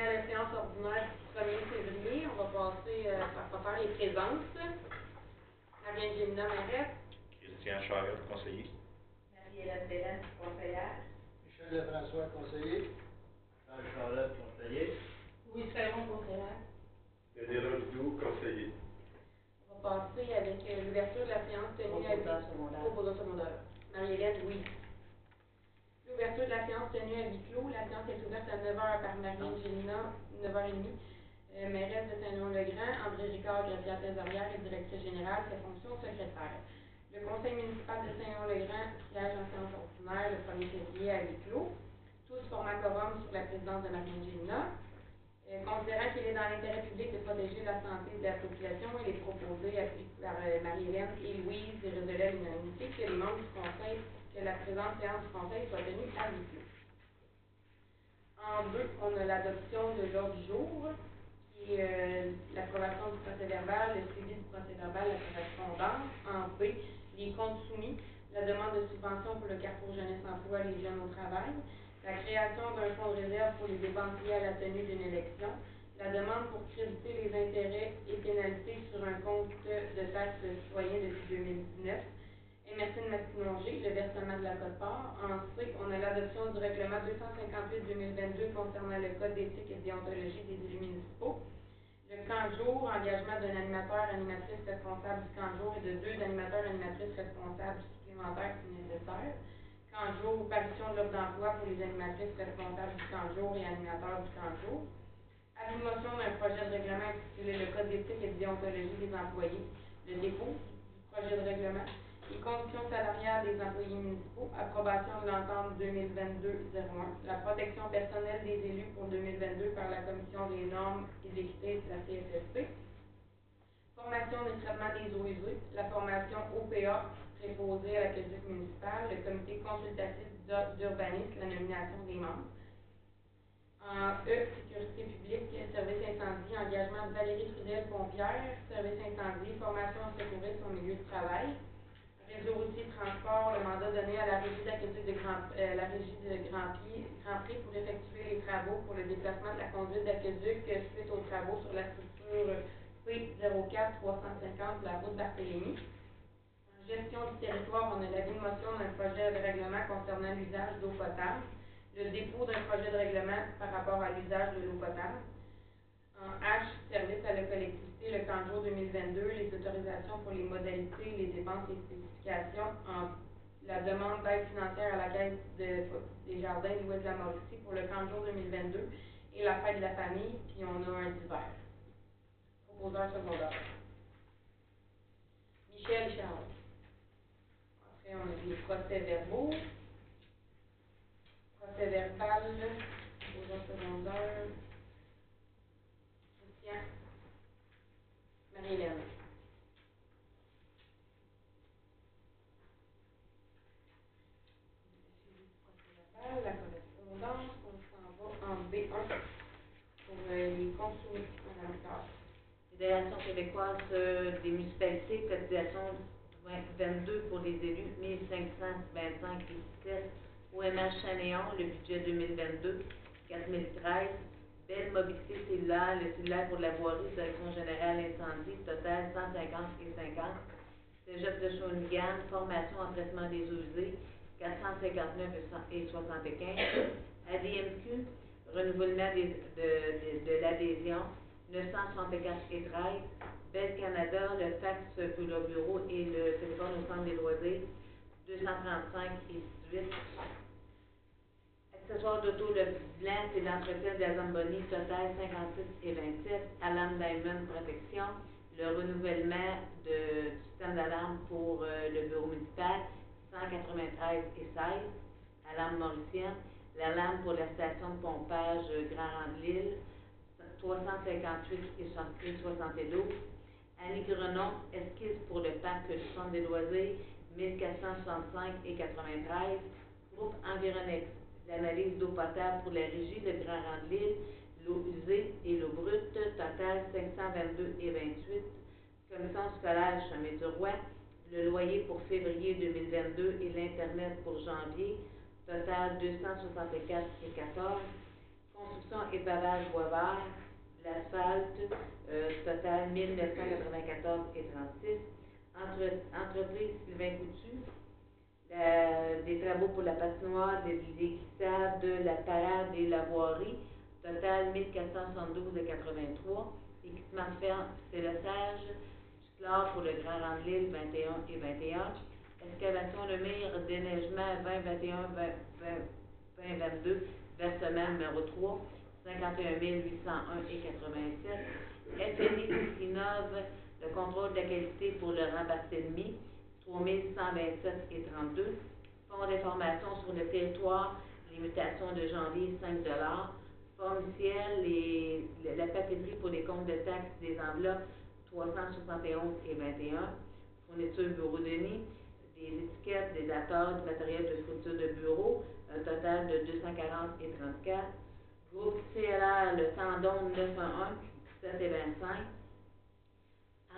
à la séance ordinaire du 1er février. On va passer euh, par faire les présences. Marianne Gélina Mairette, Christian Charette, conseiller. Marie-Hélène Bélène, conseillère. Michel Lefrançois, conseiller. Charles Charlotte, conseiller. Louise Ferron, conseillère. Daniela Dou, conseiller. On va passer avec euh, l'ouverture de la séance tenue à. Proposeur secondaire. Marie-Hélène, oui. L'ouverture de la séance tenue à huis clos. La séance est ouverte à 9h par Marianne Gélina, 9h30. Euh, mairesse de Saint-Léon-le-Grand, André Ricard, greffière trésorière et directrice générale, fait fonction secrétaire. Le conseil municipal de Saint-Léon-le-Grand siège en séance ordinaire le 1er février à huis clos. Tous forment un quorum sur la présidence de Marianne Gélina. Euh, considérant qu'il est dans l'intérêt public de protéger la santé de la population, il est proposé, par Marie-Hélène et Louise, résolu à l'unanimité, que les membres du conseil, que la présente séance conseil soit tenue à huis. En deux, on a l'adoption de l'ordre du jour, qui est euh, l'approbation du procès verbal, le suivi du procès verbal, la correspondance. En B, les comptes soumis, la demande de subvention pour le Carrefour Jeunesse Emploi, les jeunes au travail, la création d'un fonds de réserve pour les dépenses liées à la tenue d'une élection, la demande pour créditer les intérêts et pénalités sur un compte de taxes citoyen depuis 2019, Emertine Mastinongé, le versement de la cote-part. En C, on a l'adoption du règlement 258-2022 concernant le code d'éthique et de déontologie des élus municipaux. Le camp de jour, engagement d'un animateur, animatrice responsable du camp de jour et de deux animateurs, animatrices responsables supplémentaires si nécessaire. Camp de jour, parution de l'offre d'emploi pour les animatrices responsables du camp de jour et animateurs du camp de jour. Admotion d'un projet de règlement intitulé le Code d'éthique et de déontologie des employés. Le dépôt du projet de règlement. Les conditions salariales des employés municipaux. Approbation de l'entente 2022-01. La protection personnelle des élus pour 2022 par la Commission des normes et d'équité de la CSSP. Formation des traitements des eaux. La formation OPA préposée à la caduque municipale. Le comité consultatif d'urbanisme. La nomination des membres. En E, sécurité publique, service incendie, engagement de Valérie Fidèle Pompière, service incendie, formation en secourisme au milieu de travail. Réseau routier transport, le mandat donné à la régie d'aqueduc de Grand, euh, la régie de Grand Prix, pour effectuer les travaux pour le déplacement de la conduite d'aqueduc suite aux travaux sur la structure P04 350 de la route Barthélemy. En gestion du territoire, on a la motion d'un projet de règlement concernant l'usage d'eau potable le dépôt d'un projet de règlement par rapport à l'usage de l'eau potable. En H, service à la collectivité, le camp de jour 2022, les autorisations pour les modalités, les dépenses et spécifications. En la demande d'aide financière à la caisse de, des jardins de l'Ouest de la Mauricie pour le camp de jour 2022 et la fête de la famille, puis on a un divers. Proposeur secondaire. Michel Charles. Après, on a les procès verbaux. Procès verbal, aux secondaire. Christian. Marie-Hélène. Procès verbal, la correspondance, on s'en va en B1 pour euh, les comptes soumis, Madame Carr. Fédération québécoise euh, des municipalités, cotisation 22 pour les élus, 1525 et 17 OMH Chanéon, le budget 2022, 4013. Belle mobilité cellulaire, le cellulaire pour la voirie, direction générale incendie, total 150 et 50. Cégep de Shawinigan, formation en traitement des eaux usées, 459 et 75. ADMQ, renouvellement de l'adhésion, 964 et 13. Belle Canada, le fax pour le bureau et le téléphone au centre des loisirs, 235 et 18. Accessoires d'auto, le blanc, c'est l'entretien de la Zamboni, total 56 et 27. Alarme Diamond Protection, le renouvellement du système d'alarme pour euh, le bureau municipal, 193 et 16. Alarme Mauricienne, l'alarme pour la station de pompage euh, Grand Rang de l'Île, 358 et 72. Annie Grenon, esquisse pour le parc centre des loisirs, 1465 et 93. Groupe Environex, l'analyse d'eau potable pour la régie de Grand Rang de l'Île, l'eau usée et l'eau brute, total 522 et 28. Commission scolaire Chemin du Roi, le loyer pour février 2022 et l'Internet pour janvier, total 264 et 14. Construction et pavage bois vert, l'asphalte, euh, total 1994 et 36. Entre- entreprise Sylvain Coutu, des travaux pour la patinoire, des, des de la parade et la voirie, total 1472 et 83. Équipement ferme, c'est le sage, du chlore pour le Grand Rang de l'île 21 et 21. Excavation le mire, déneigement 2021 20, 20, 2022, versement numéro 3, 51 801 et 87. FNI Innove, le contrôle de la qualité pour le rang Barthélemy, 3127 et 32. Fonds d'information sur le territoire, limitation de janvier, 5 Forme ciel, les, le- la papeterie pour les comptes de taxes des enveloppes, 371 et 21. Fourniture bureau de nid, des étiquettes, des dateurs, du matériel de fourniture de bureau, un total de 240 et 34. Groupe CLR, le tendon 911, 17 et 25.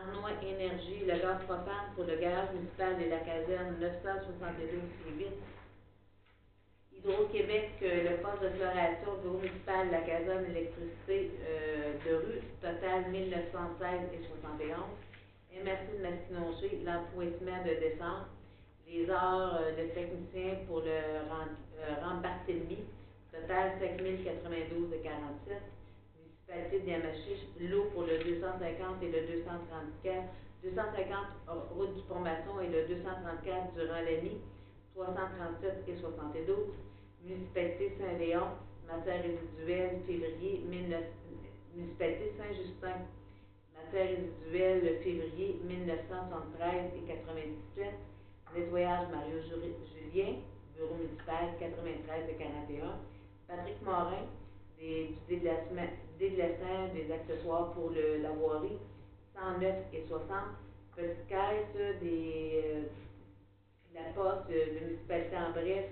Arnois Énergie, le gaz propane pour le gaz municipal et la caserne 972 et 8. Hydro-Québec, euh, le poste de floration, bureau municipal, la caserne électricité euh, de rue, total 1916 et 71. MRC de Masquinongé, l'empouettement de décembre. Les heures de technicien pour le euh, rang Barthélemy, total 5092 et 47. Municipalité de Yamachiche, l'eau pour le 250 et le 234. 250 route du Pont-Maçon et le 234 durant l'année, 337 et 72. Municipalité Saint-Léon, matière résiduelle, février 19... Municipalité Saint-Justin, matière résiduelle, février 1973 et 97. Nettoyage Mario Julien, bureau municipal 93 et 41. Patrick Morin, des, du déglaçant des accessoires pour le, la voirie, 109 et 60. Petite caisse des, euh, la poste de, municipalité en bref,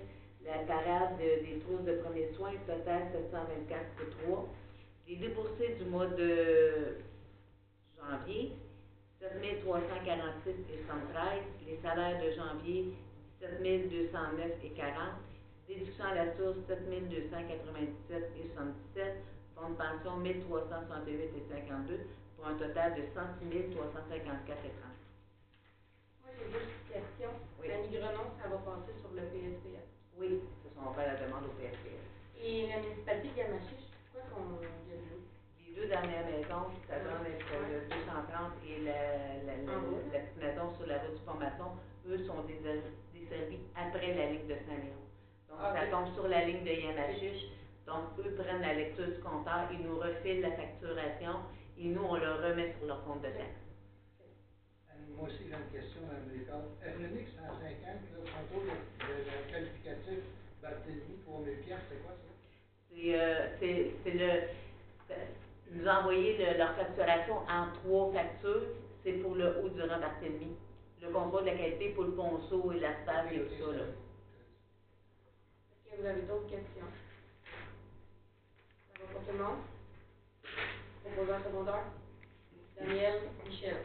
la parade de- des trousses de premiers soins, total 724 et 3. Les déboursés du mois de janvier, 7 346 et 113. Les salaires de janvier, 17 209 et 40. Déduction à la source, 7 297 et 77. Fonds de pension, 1 368 et 52, pour un total de 106 354 et 30. Moi, j'ai deux petites questions. Oui. Grenon, ça va passer sur le PSPS. Oui, ce sont on fait la demande au PSPS. Et la municipalité de Yamachiche, pourquoi qu'on a de l'eau? Les deux dernières maisons, ça donne entre le 230 et la, la, la, haut. la petite maison sur la route du Pont-Maçon, eux sont desservis après la ligne de Saint-Léon. Donc, Ah, ça tombe sur la ligne de Yamachiche. Donc, eux prennent la lecture du compteur, ils nous refilent la facturation et nous, on le remet sur leur compte de taxe. Annie, Moi aussi, j'ai une question, Mme Lécole. FNX 150, là, contrôle de, de, de qualificatif Barthélemy, 3000 piastres, c'est quoi ça? C'est, euh, c'est, c'est le, nous ont envoyé le- leur facturation en trois factures. C'est pour le haut du rang Barthélemy. Le contrôle de la qualité pour le ponceau et l'asphalte et tout ça, là. Vous avez d'autres questions? Ça va pour tout le monde? Proposant secondaire? Daniel Michel.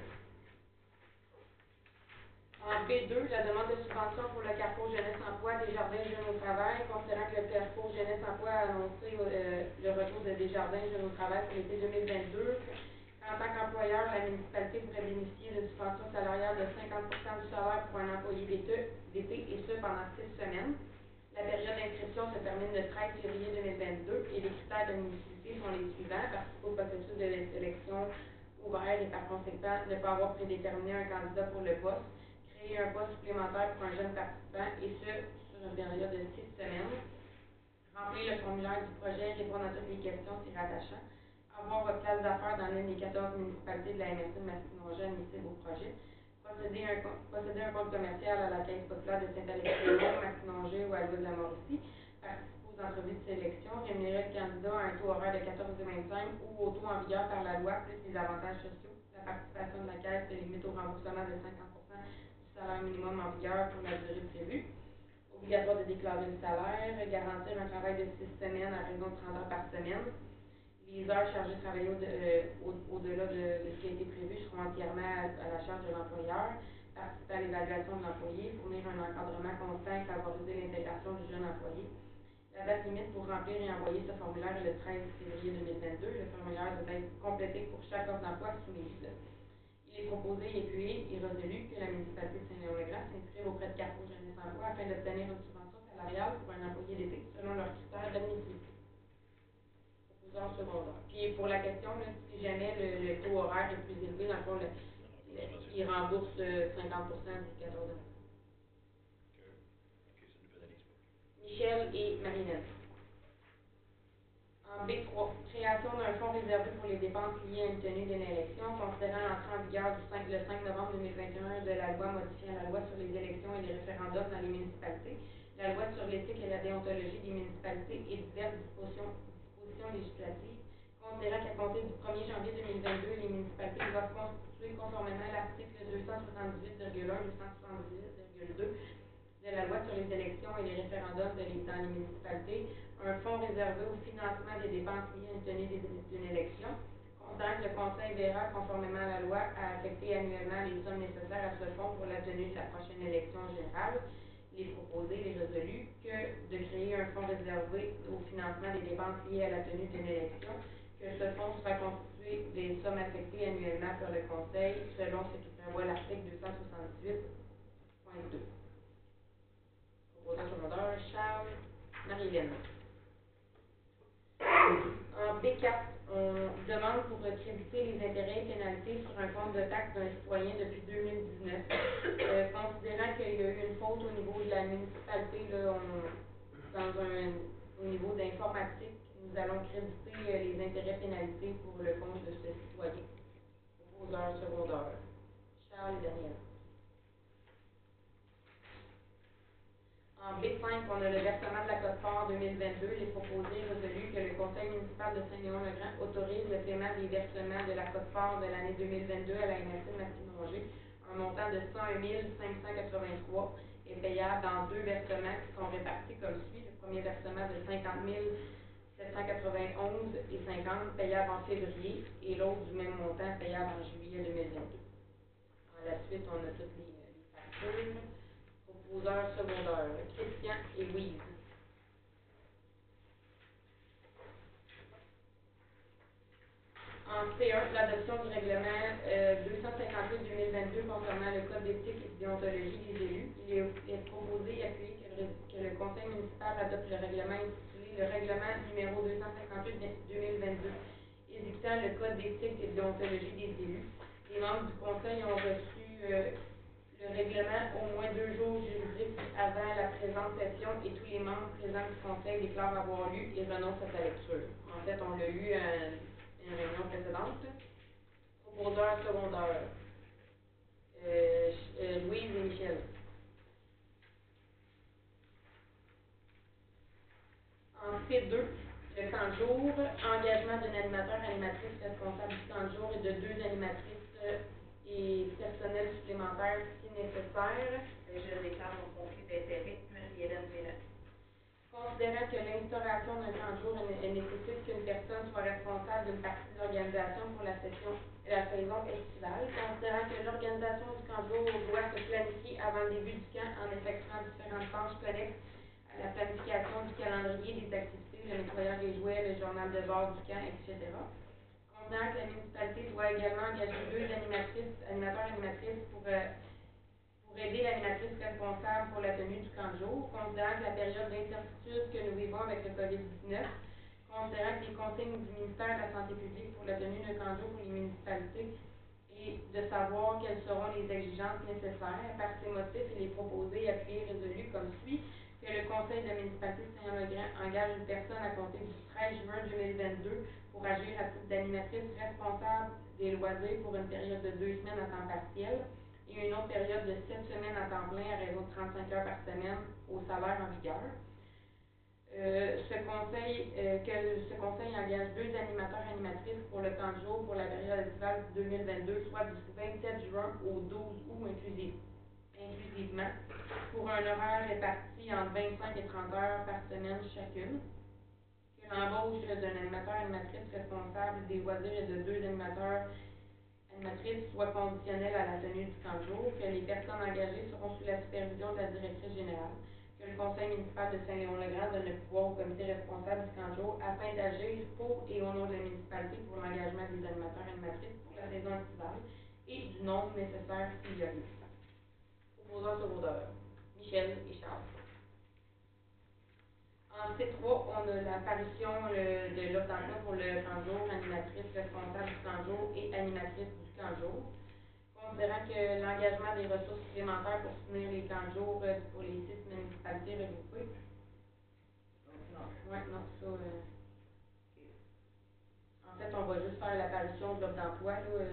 En B2, la demande de subvention pour le Carrefour Jeunesse Emploi Desjardins Jeunes au Travail, considérant que le Carrefour Jeunesse Emploi a annoncé euh, le retour de Desjardins Jeunes au Travail pour l'été 2022. En tant qu'employeur, la municipalité pourrait bénéficier d'une subvention salariale de 50% du salaire pour un employé d'été, et ce pendant six semaines. La période d'inscription se termine le 13 février 2022 et les critères de mobilité sont les suivants. Participer au processus de sélection ouvert et par conséquent ne pas avoir prédéterminé un candidat pour le poste. Créer un poste supplémentaire pour un jeune participant et ce, sur une période de six semaines. Remplir le formulaire du projet, répondre à toutes les questions s'y rattachant. Avoir votre place d'affaires dans l'une des 14 municipalités de la MRC de Masquinongé admissible au projet posséder un, posséder un compte commercial à la Caisse populaire de Saint-Alexis-Léon, Masquinongé ou à l'ouest de la Mauricie, participer aux entrevues de sélection, rémunérer le candidat à un taux horaire de 14,25 ou au taux en vigueur par la loi, plus les avantages sociaux. La participation de la Caisse se limite au remboursement de 50% du salaire minimum en vigueur pour la durée prévue. Obligatoire de déclarer le salaire, garantir un travail de 6 semaines à raison de 30 heures par semaine. Les heures chargées de travailler au- euh, au- au-delà de, de ce qui a été prévu seront entièrement à, la charge de l'employeur. Participer à l'évaluation de l'employé, fournir un encadrement constant et favoriser l'intégration du jeune employé. La date limite pour remplir et envoyer ce formulaire est le 13 février 2022. Le formulaire doit être complété pour chaque offre d'emploi soumise. Il est proposé appuyé et résolu que la municipalité de Saint-Léon-le-Grand s'inscrive auprès de Carrefour Jeunesse Emploi afin d'obtenir une subvention salariale pour un employé d'été selon leurs critères d'admissibilité. Secondaire. Puis pour la question, là, si jamais le, le taux horaire est plus élevé, dans le fond, le- le- il rembourse euh, 50% du 14 heures. Ok, ça ne pénalise pas. Michel et Marinette. En B3, création d'un fonds réservé pour les dépenses liées à une tenue d'une élection, considérant l'entrée en vigueur du 5, le 5 novembre 2021 de la loi modifiant la loi sur les élections et les référendums dans les municipalités, la loi sur l'éthique et la déontologie des municipalités et diverses dispositions, dispositions législatives, considérant qu'à compter du 1er janvier 2022, les municipalités doivent constituer conformément à l'article 278,1, 278,2 de la loi sur les élections et les référendums de dans les municipalités, un fonds réservé au financement des dépenses liées à une tenue d'une élection. Que le Conseil verra, conformément à la loi, à affecter annuellement les sommes nécessaires à ce fonds pour la tenue de la prochaine élection générale, il est proposé, est résolu que de créer un fonds réservé au financement des dépenses liées à la tenue d'une élection, que ce fonds sera constitué des sommes affectées annuellement par le Conseil selon ce qui prévoit l'article 278.2. Proposeur secondaire, Charles, Marie-Hélène. En B4, on demande pour créditer les intérêts et pénalités sur un compte de taxe d'un citoyen depuis 2019. Euh, considérant qu'il y a eu une faute au niveau de la là, on- dans un, au niveau d'informatique, nous allons créditer euh, les intérêts pénalités pour le compte de ce citoyen. Proposeur secondaire. Charles Daniel. En B5, on a le versement de la cote-part 2022. Il est proposé et résolu que le conseil municipal de Saint-Léon-le-Grand autorise le paiement des versements de la cote-part de l'année 2022 à la MSC Masquinongé, un montant de 101 583 est payable en deux versements qui sont répartis comme suit. Le premier versement de 50 791 et 50 payable en février et l'autre du même montant payable en juillet 2022. À la suite, on a toutes les, les factures. Proposeur secondaire, Christian et Louise. En C1, l'adoption du règlement euh, 258-2022 concernant le code d'éthique et de déontologie des élus. Il est, proposé et appuyé que le, que le conseil municipal adopte le règlement intitulé le règlement numéro 258-2022 édictant le code d'éthique et de déontologie des élus. Les membres du conseil ont reçu euh, le règlement au moins deux jours juridiques avant la présente session et tous les membres présents du conseil déclarent avoir lu et renoncent à sa lecture. En fait, on l'a lu à une réunion précédente. Proposeur secondaire. Euh, euh, Louise et Michel. En C2, le camp de jour, engagement d'un animateur animatrice responsable du camp de jour et de deux animatrices euh, et personnel supplémentaire si nécessaire. Et je déclare mon conflit d'intérêt, Marie-Hélène Mélan. Considérant que l'instauration d'un camp de jour né- nécessite qu'une personne soit responsable d'une partie de l'organisation pour la session la saison estivale, considérant que l'organisation du camp de jour doit se planifier avant le début du camp en effectuant différentes tâches connexes à la planification du calendrier des activités, le nettoyage des jouets, le journal de bord du camp, etc. Considérant que la municipalité doit également engager deux animatrices, animateurs animatrices pour euh, aider l'animatrice responsable pour la tenue du camp de jour, considérant que la période d'incertitude que nous vivons avec le COVID-19, considérant que les consignes du ministère de la Santé publique pour la tenue d'un camp de jour pour les municipalités et de savoir quelles seront les exigences nécessaires. Par ces motifs, il est proposé, appuyé et résolu comme suit que le conseil de la municipalité de Saint-Jean-le-Grand engage une personne à compter du 13 juin 2022 pour agir à titre d'animatrice responsable des loisirs pour une période de deux semaines à temps partiel et une autre période de sept semaines à temps plein à raison de 35 heures par semaine au salaire en vigueur. Euh, ce conseil, euh, ce conseil engage deux animateurs animatrices pour le camp de jour pour la période estivale 2022, soit du 27 juin au 12 août inclusivement, pour un horaire réparti entre 25 et 30 heures par semaine chacune. Que l'embauche d'un animateur animatrice responsable des loisirs et de deux animateurs animatrice soit conditionnelle à la tenue du camp de jour, que les personnes engagées seront sous la supervision de la directrice générale, que le conseil municipal de Saint-Léon-le-Grand donne le pouvoir au comité responsable du camp de jour afin d'agir pour et au nom de la municipalité pour l'engagement des animateurs et animatrices pour la saison estivale et du nombre nécessaire s'il y a lieu. Proposant secondaire, Michel et Charles. En C3, on a l'apparition euh, de l'offre d'emploi pour le jour, animatrice responsable du jour et animatrice du jour. Considérant que l'engagement des ressources supplémentaires pour soutenir les jour euh, pour les six municipalités regroupées. Ouais, non, ça, euh, En fait, on va juste faire l'apparition de l'offre d'emploi, là,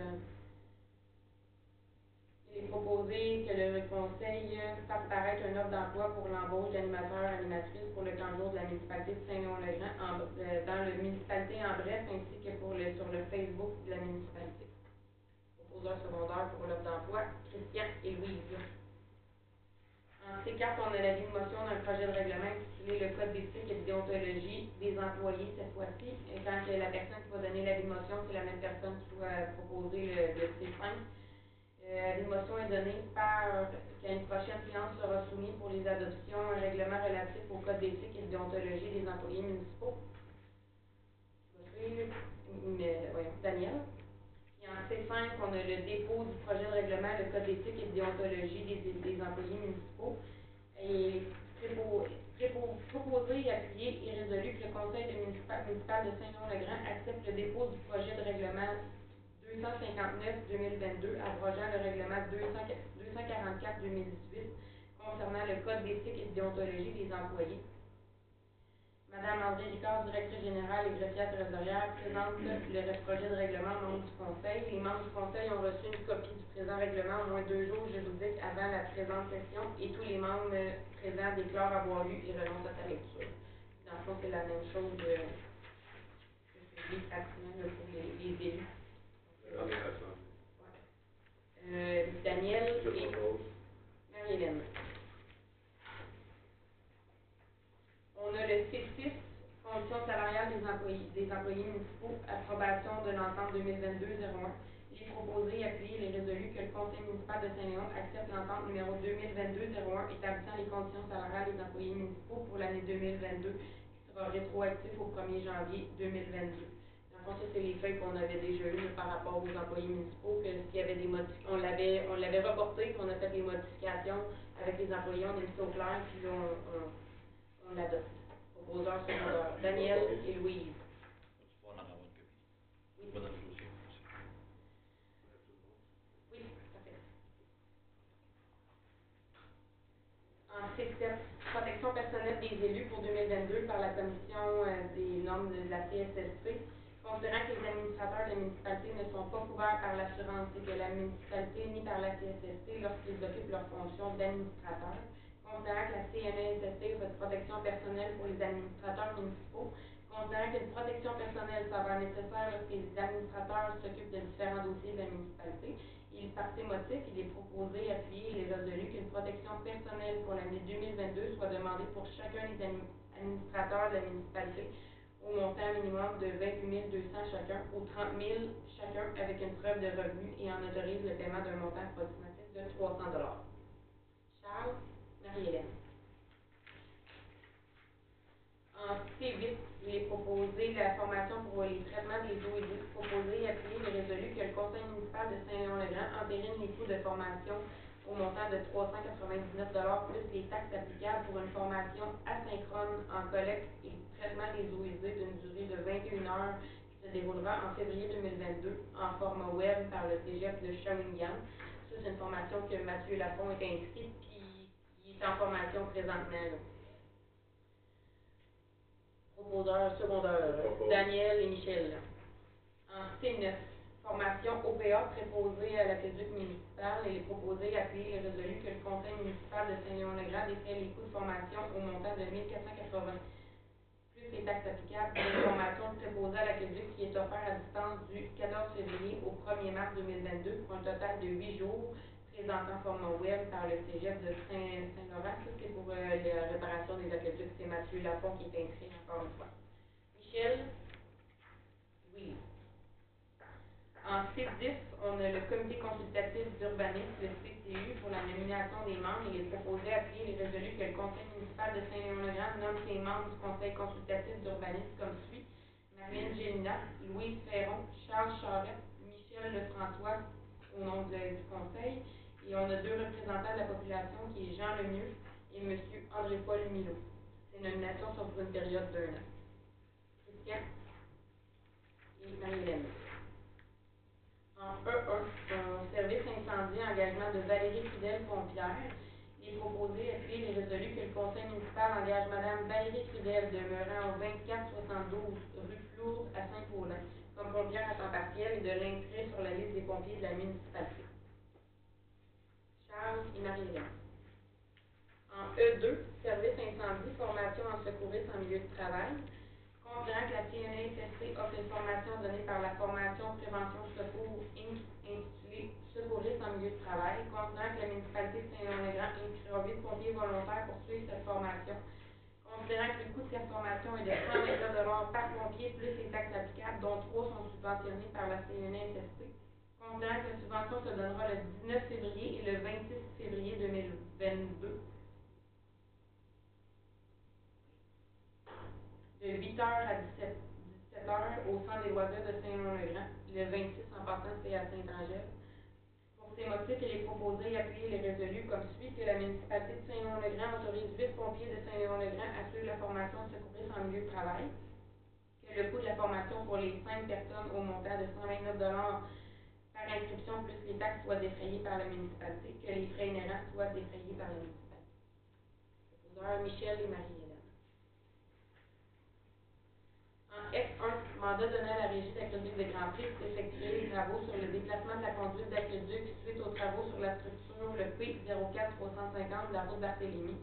est proposé que le conseil fasse paraître une offre d'emploi pour l'embauche d'animateurs animatrices pour le camp de de la municipalité de Saint-Léon-le-Grand euh, dans la municipalité en bref ainsi que pour le, sur le Facebook de la municipalité. Proposeur secondaire pour l'offre d'emploi, Christian et Louise. En C4, on a la de motion d'un projet de règlement intitulé le Code d'éthique et de déontologie des employés cette fois-ci. Et quand la personne qui va donner la de motion, c'est la même personne qui doit proposer le, le C5. Euh, une motion est donnée par, qu'à une prochaine séance sera soumis pour les adoptions un règlement relatif au code d'éthique et de déontologie des employés municipaux. Mais, voyons, Daniel. Puis en C5, on a le dépôt du projet de règlement, le code d'éthique et de déontologie des, des employés municipaux. Et proposé, appuyé et résolu que le conseil municipal, municipal de Saint-Jean-le-Grand accepte le dépôt du projet de règlement 259-2022, abrogeant le règlement 244-2018 concernant le code d'éthique et de déontologie des employés. Madame André Ricard, directrice générale et greffière trésorière, présente le projet de règlement aux membres du conseil. Les membres du conseil ont reçu une copie du présent règlement au moins deux jours juridiques avant la présente session et tous les membres présents déclarent avoir lu et renoncent à sa lecture. Dans le fond, c'est la même chose euh, que celui là, pour les élus. Euh, Daniel Je et propose. Marie-Hélène. On a le C6, conditions salariales des employés, des employés municipaux, approbation de l'entente 2022-01. Il est proposé, appuyé, il est résolu que le conseil municipal de Saint-Léon accepte l'entente numéro 2022-01 établissant les conditions salariales des employés municipaux pour l'année 2022, qui sera rétroactif au 1er janvier 2022. Fond, ça, c'est les feuilles qu'on avait déjà eues par rapport aux employés municipaux, que s'il y avait des on l'avait, on l'avait reporté, puis on a fait des modifications avec les employés, on a mis au clair, puis on, on, on l'adopte. Secondaire, Daniel et Louise. Oui, parfait. En C7, protection personnelle des élus pour 2022 par la commission euh, des normes de la Considérant que les administrateurs de la municipalité ne sont pas couverts par l'assurance et que la municipalité ni par la CSST lorsqu'ils occupent leurs fonctions d'administrateur. Considérant que la CNESST offre une protection personnelle pour les administrateurs municipaux. Considérant qu'une protection personnelle s'avère nécessaire lorsque les administrateurs s'occupent de différents dossiers de la municipalité. Il par ces motifs, il est proposé, appuyé, il est résolu qu'une protection personnelle pour l'année 2022 soit demandée pour chacun des admi- administrateurs de la municipalité au montant minimum de 28 200 chacun ou 30 000 chacun avec une preuve de revenu et en autorise le paiement d'un montant approximatif de 300 Charles, Marie-Hélène. En C8, il est proposé la formation pour les traitements des eaux et douces. Proposé, appuyé et résolu que le conseil municipal de Saint-Léon-le-Grand entérine les coûts de formation au montant de 399 plus les taxes applicables pour une formation asynchrone en collecte et traitement des eaux usées d'une durée de 21 heures qui se déroulera en février 2022 en format web par le cégep de Shawinigan. Ça, c'est une formation que Mathieu Lafont est inscrit, puis il est en formation présentement. là. Proposeur secondaire, Propose. Daniel et Michel. En C9, formation OPA préposée à l'aqueduc municipal. Est proposé, appuyé et résolu que le conseil municipal de Saint-Léon-le-Grand défrait les coûts de formation au montant de 1480 plus les taxes applicables pour une formation préposée à l'aqueduc qui est offerte à distance du 14 février au 1er mars 2022 pour un total de 8 jours présentant format web par le cégep de Saint- Saint-Laurent. Ça, c'est pour euh, la réparation des aqueducs. C'est Mathieu Lafont qui est inscrit encore une fois. Michel? Oui. En C10, on a le comité consultatif d'urbanisme, le CCU, pour la nomination des membres. Il est proposé appuyer les résolus que le conseil municipal de Saint-Léon-le-Grand nomme ses membres du conseil consultatif d'urbanisme comme suit. Marlène Gélina, Louise Ferron, Charles Charette, Michel Lefrançois au nom du conseil. Et on a deux représentants de la population qui est Jean Lemieux et M. André-Paul Milot. Ces nominations sont pour une période d'un an. Christian et Marie-Hélène. En E1, un service incendie, engagement de Valérie Fidèle Pompière. Il est proposé les résolus que le conseil municipal engage Madame Valérie Fidèle demeurant au 2472 rue Flourde à Saint-Paulin comme pompière à temps partiel et de l'inscrire sur la liste des pompiers de la municipalité. Charles et Marie-Hélène. En E2, service incendie, formation en secourisme en milieu de travail. Considérant que la CNSST offre une formation donnée par la formation Prévention Secours Inc. intitulée Secourisme en milieu de travail, considérant que la municipalité de Saint-Léon-le-Grand inscrira 8 pompiers volontaires pour suivre cette formation, considérant que le coût de cette formation est de 129 par pompier plus les taxes applicables, dont 3 sont subventionnés par la CNSST, considérant que la subvention se donnera le 19 février et le 26 février 2022 de 8h à 17, 17h au centre des loisirs de Saint-Léon-le-Grand, le 26 en passant c'est à Saint-Angèle. Pour ces motifs, il est proposé et appuyer les résolus comme suit que la municipalité de Saint-Léon-le-Grand autorise 8 pompiers de Saint-Léon-le-Grand à suivre la formation de secourisme en milieu de travail, que le coût de la formation pour les 5 personnes au montant de 129 par inscription plus les taxes soient défrayés par la municipalité, que les frais inhérents soient défrayés par la municipalité. Michel et Marie-Hélène. En F1, mandat donné à la Régie d'aqueduc de Grand Prix pour effectuer les travaux sur le déplacement de la conduite d'aqueduc suite aux travaux sur la structure le P04350 de la route Barthélemy.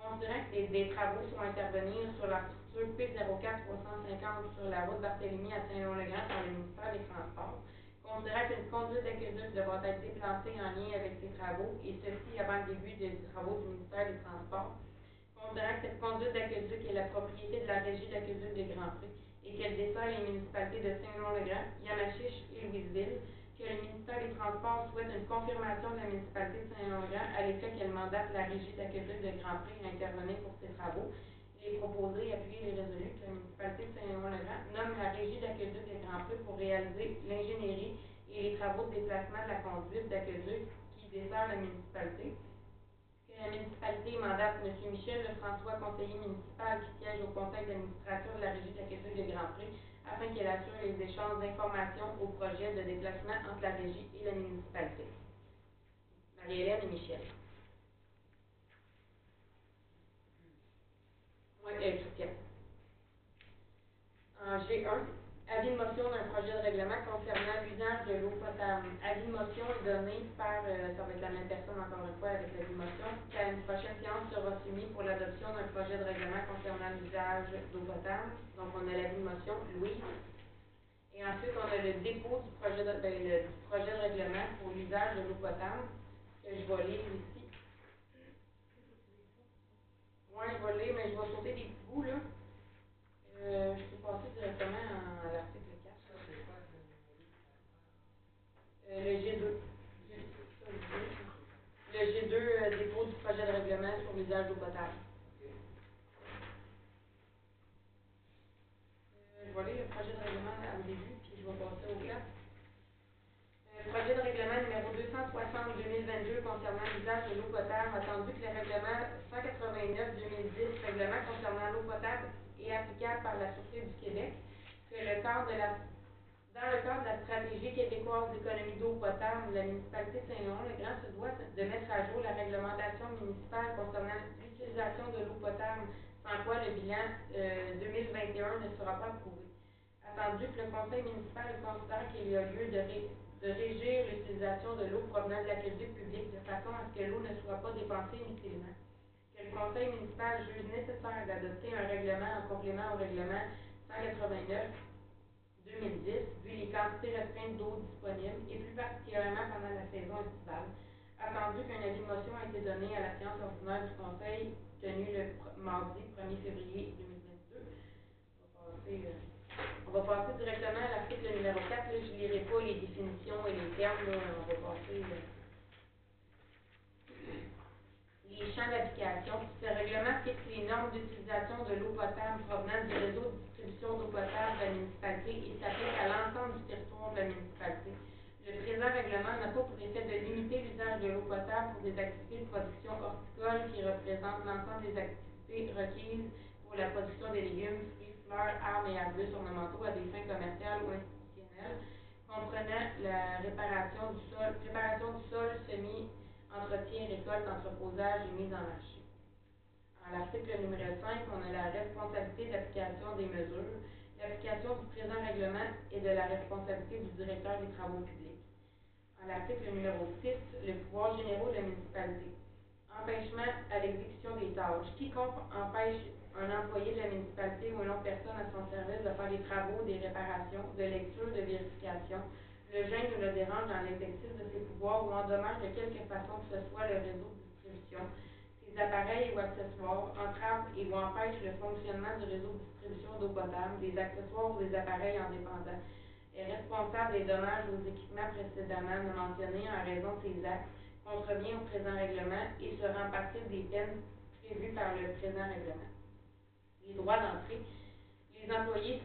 Considérant que des, des travaux sont à intervenir sur la structure P04350 sur la route Barthélemy à Saint-Léon-le-Grand par le ministère des Transports, considérant qu'une conduite d'aqueduc devra être déplacée en lien avec ces travaux, et ceci avant le début des travaux du ministère des Transports, considérant que cette conduite d'aqueduc est la propriété de la Régie d'aqueduc de Grand Prix et qu'elle dessert les municipalités de Saint-Léon-le-Grand, Yamachiche et Louisville, que le ministère des Transports souhaite une confirmation de la municipalité de Saint-Léon-le-Grand à l'effet qu'elle mandate la Régie d'aqueduc de Grand Prix à intervenir pour ces travaux. Il est proposé et appuyé les résolus que la municipalité de Saint-Léon-le-Grand nomme la Régie d'aqueduc de Grand Prix pour réaliser l'ingénierie et les travaux de déplacement de la conduite d'aqueduc qui dessert la municipalité la municipalité mandate M. Michel Lefrançois, conseiller municipal qui siège au conseil d'administration de la régie d'accueil de Grand Prix, afin qu'elle assure les échanges d'informations au projet de déplacement entre la régie et la municipalité. Marie-Hélène et Michel. Oui. En G1, avis de motion d'un projet de règlement concernant l'usage de l'eau potable. Avis de motion est donné par, euh, ça va être la même personne encore une fois avec l'avis de motion, qu'à une prochaine séance sera soumis pour l'adoption d'un projet de règlement concernant l'usage d'eau potable. Donc, on a l'avis de motion, Louise. Et ensuite, on a le dépôt du projet de, ben, projet règlement pour l'usage de l'eau potable, que je vais lire ici. Moi, je vais lire, mais je vais sauter des petits bouts, là. Euh, je peux passer directement à l'article 4. Ça, c'est quoi le numéro? Euh, le G2. Le G2, euh, dépôt du projet de règlement sur l'usage d'eau potable. Euh, je le projet de règlement au début, puis je vais passer au 4. Euh, projet de règlement numéro 260-2022 concernant l'usage de l'eau potable, attendu que le règlement 189-2010, règlement concernant l'eau potable est applicable par la Sûreté du Québec, que le dans le cadre de la stratégie québécoise d'économie d'eau potable, la municipalité de Saint-Léon-le-Grand se doit de mettre à jour la réglementation municipale concernant l'utilisation de l'eau potable, sans quoi le bilan euh, 2021 ne sera pas approuvé. Attendu que le conseil municipal considère qu'il y a lieu de, ré- de régir l'utilisation de l'eau provenant de l'aqueduc public de façon à ce que l'eau ne soit pas dépensée inutilement le conseil municipal juge nécessaire d'adopter un règlement en complément au règlement 189-2010, vu les quantités restreintes d'eau disponibles, et plus particulièrement pendant la saison estivale. Attendu qu'un avis de motion a été donné à la séance ordinaire du conseil tenue le mardi 1er février 2022. On va passer euh, au va passer directement à l'article numéro 4, là, je ne lirai pas les définitions et les termes, on va passer. là. Les champs d'application. Ce règlement fixe les normes d'utilisation de l'eau potable provenant du réseau de distribution d'eau potable de la municipalité et s'applique à l'ensemble du territoire de la municipalité. Le présent règlement n'a pas pour effet de limiter l'usage de l'eau potable pour des activités de production horticole qui représentent l'ensemble des activités requises pour la production des légumes, fruits, fleurs, arbres et arbustes ornementaux à des fins commerciales ou institutionnelles, comprenant la réparation du sol, préparation du sol, semis, entretien, récolte, entreposage et mise en marché. À l'article numéro 5, on a la responsabilité d'application des mesures. L'application du présent règlement est de la responsabilité du directeur des travaux publics. À l'article numéro 6, le pouvoir généraux de la municipalité. Empêchement à l'exécution des tâches. Quiconque empêche un employé de la municipalité ou une autre personne à son service de faire des travaux, des réparations, de lecture, de vérification, le gêne ou le dérange dans l'exercice de ses pouvoirs ou endommage de quelque façon que ce soit le réseau de distribution, ses appareils ou accessoires, entrave et ou empêche le fonctionnement du réseau de distribution d'eau potable, des accessoires ou des appareils indépendants, est responsable des dommages aux équipements précédemment mentionnés en raison de ses actes, contrevient au présent règlement et se rend passible des peines prévues par le présent règlement. Les droits d'entrée. Les employés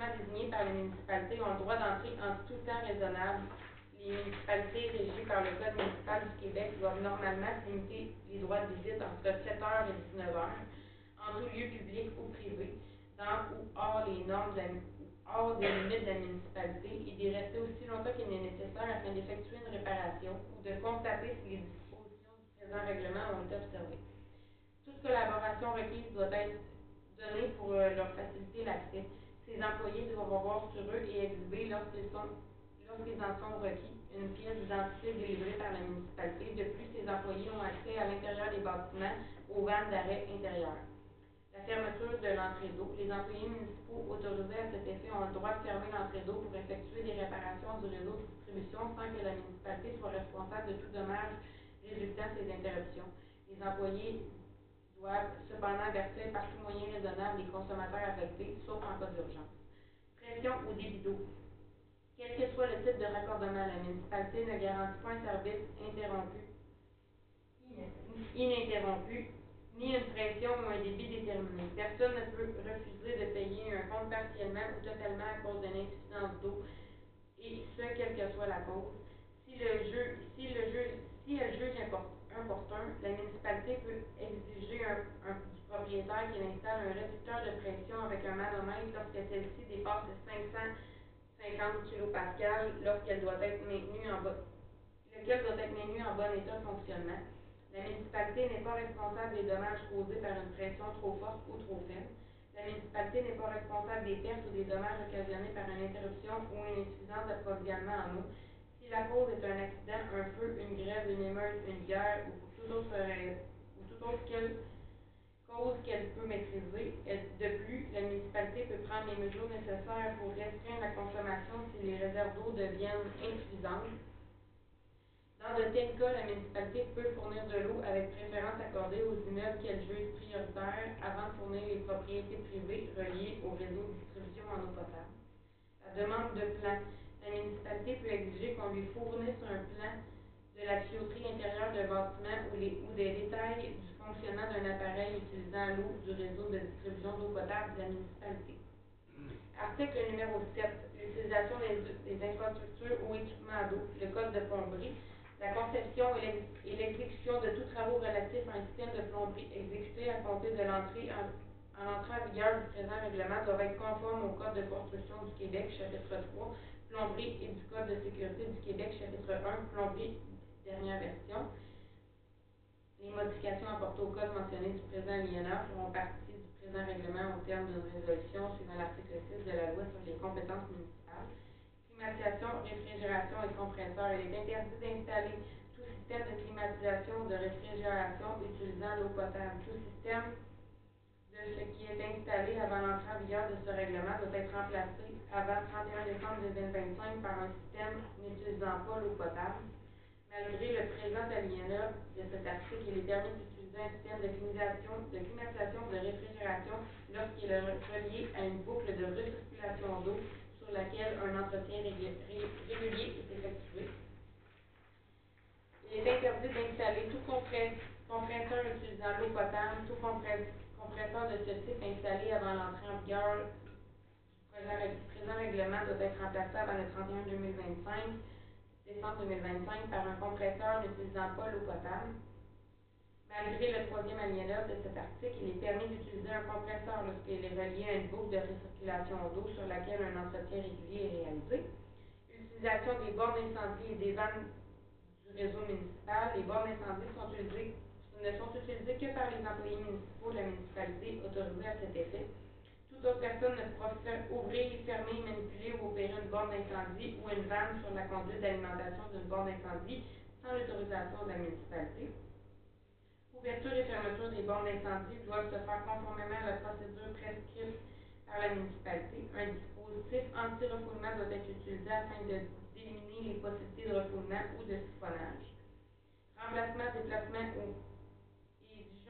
désignés par les municipalités ont droit d'entrer en tout temps raisonnable. Les municipalités régies par le Code municipal du Québec doivent normalement limiter les droits de visite entre 7h et 19h, en tout lieu public ou privé, dans ou hors les normes hors des limites de la municipalité, et d'y rester aussi longtemps qu'il est nécessaire afin d'effectuer une réparation ou de constater si les dispositions du présent règlement ont été observées. Toute collaboration requise doit être donnée pour euh, leur faciliter l'accès. Ces employés doivent avoir sur eux et exhiber lorsqu'ils en sont requis une pièce d'identité délivrée par la municipalité. De plus, ces employés ont accès à l'intérieur des bâtiments aux vannes d'arrêt intérieures. La fermeture de l'entrée d'eau. Les employés municipaux autorisés à cet effet ont le droit de fermer l'entrée d'eau pour effectuer des réparations du réseau de distribution sans que la municipalité soit responsable de tout dommage résultant de ces interruptions. Les employés cependant avertir par tout moyen raisonnable les consommateurs affectés, sauf en cas d'urgence. Pression au débit d'eau. Quel que soit le type de raccordement, la municipalité ne garantit pas un service interrompu, ininterrompu, ni une pression ou un débit déterminé. Personne ne peut refuser de payer un compte partiellement ou totalement à cause d'une insuffisance d'eau, et ce, quelle que soit la cause. Si le jeu, si si juge opportun, la municipalité peut exiger un, du propriétaire qu'il installe un réducteur de pression avec un manomètre lorsque celle-ci dépasse les 550 kPa lorsqu'elle doit être maintenue en doit être maintenu en bon état de fonctionnement. La municipalité n'est pas responsable des dommages causés par une pression trop forte ou trop faible. La municipalité n'est pas responsable des pertes ou des dommages occasionnés par une interruption ou une insuffisance d'approvisionnement en eau. La cause est un accident, un feu, une grève, une émeute, une guerre ou toute autre, quelle cause qu'elle peut maîtriser. De plus, la municipalité peut prendre les mesures nécessaires pour restreindre la consommation si les réserves d'eau deviennent insuffisantes. Dans de tels cas, la municipalité peut fournir de l'eau avec préférence accordée aux immeubles qu'elle juge prioritaires avant de fournir les propriétés privées reliées au réseau de distribution en eau potable. La demande de plan. La municipalité peut exiger qu'on lui fournisse un plan de la tuyauterie intérieure d'un bâtiment ou, des détails du fonctionnement d'un appareil utilisant l'eau du réseau de distribution d'eau potable de la municipalité. Article numéro 7. L'utilisation des, infrastructures ou équipements d'eau. Le code de plomberie. La conception et l'ex- et l'exécution de tous travaux relatifs à un système de plomberie exécuté à compter de l'entrée en, en entrée en vigueur du présent règlement doivent être conformes au Code de construction du Québec, chapitre 3, plomberie et du Code de sécurité du Québec, chapitre 1, plomberie, dernière version. Les modifications apportées au code mentionné du présent alinéa feront partie du présent règlement au terme d'une résolution suivant l'article 6 de la loi sur les compétences municipales. Climatisation, réfrigération et compresseur. Il est interdit d'installer tout système de climatisation ou de réfrigération utilisant l'eau potable. Tout système ce qui est installé avant l'entrée en vigueur de ce règlement doit être remplacé avant le 31 décembre 2025 par un système n'utilisant pas l'eau potable. Malgré le présent alinéa de cet article, il est permis d'utiliser un système de climatisation, de ou de réfrigération lorsqu'il est relié à une boucle de recirculation d'eau sur laquelle un entretien régulier est effectué. Il est interdit d'installer tout compress- compresseur utilisant l'eau potable, tout compress- compresseur de ce type installé avant l'entrée en vigueur du présent règ- présent règlement doit être remplacé avant le 31 2025 décembre 2025 par un compresseur n'utilisant pas l'eau potable. Malgré le troisième alinéa de cet article, il est permis d'utiliser un compresseur lorsqu'il est relié à une boucle de recirculation d'eau sur laquelle un entretien régulier est réalisé. Utilisation des bornes d'incendie et des vannes du réseau municipal. Les bornes d'incendie sont utilisées, ne sont utilisées que par les employés municipaux de la municipalité autorisés à cet effet. Toute autre personne ne pourra ouvrir, fermer, manipuler ou opérer une borne d'incendie ou une vanne sur la conduite d'alimentation d'une borne d'incendie sans l'autorisation de la municipalité. Ouverture et fermeture des bornes d'incendie doivent se faire conformément à la procédure prescrite par la municipalité. Un dispositif anti-refoulement doit être utilisé afin d'éliminer les possibilités de refoulement ou de siphonnage. Remplacement, déplacement ou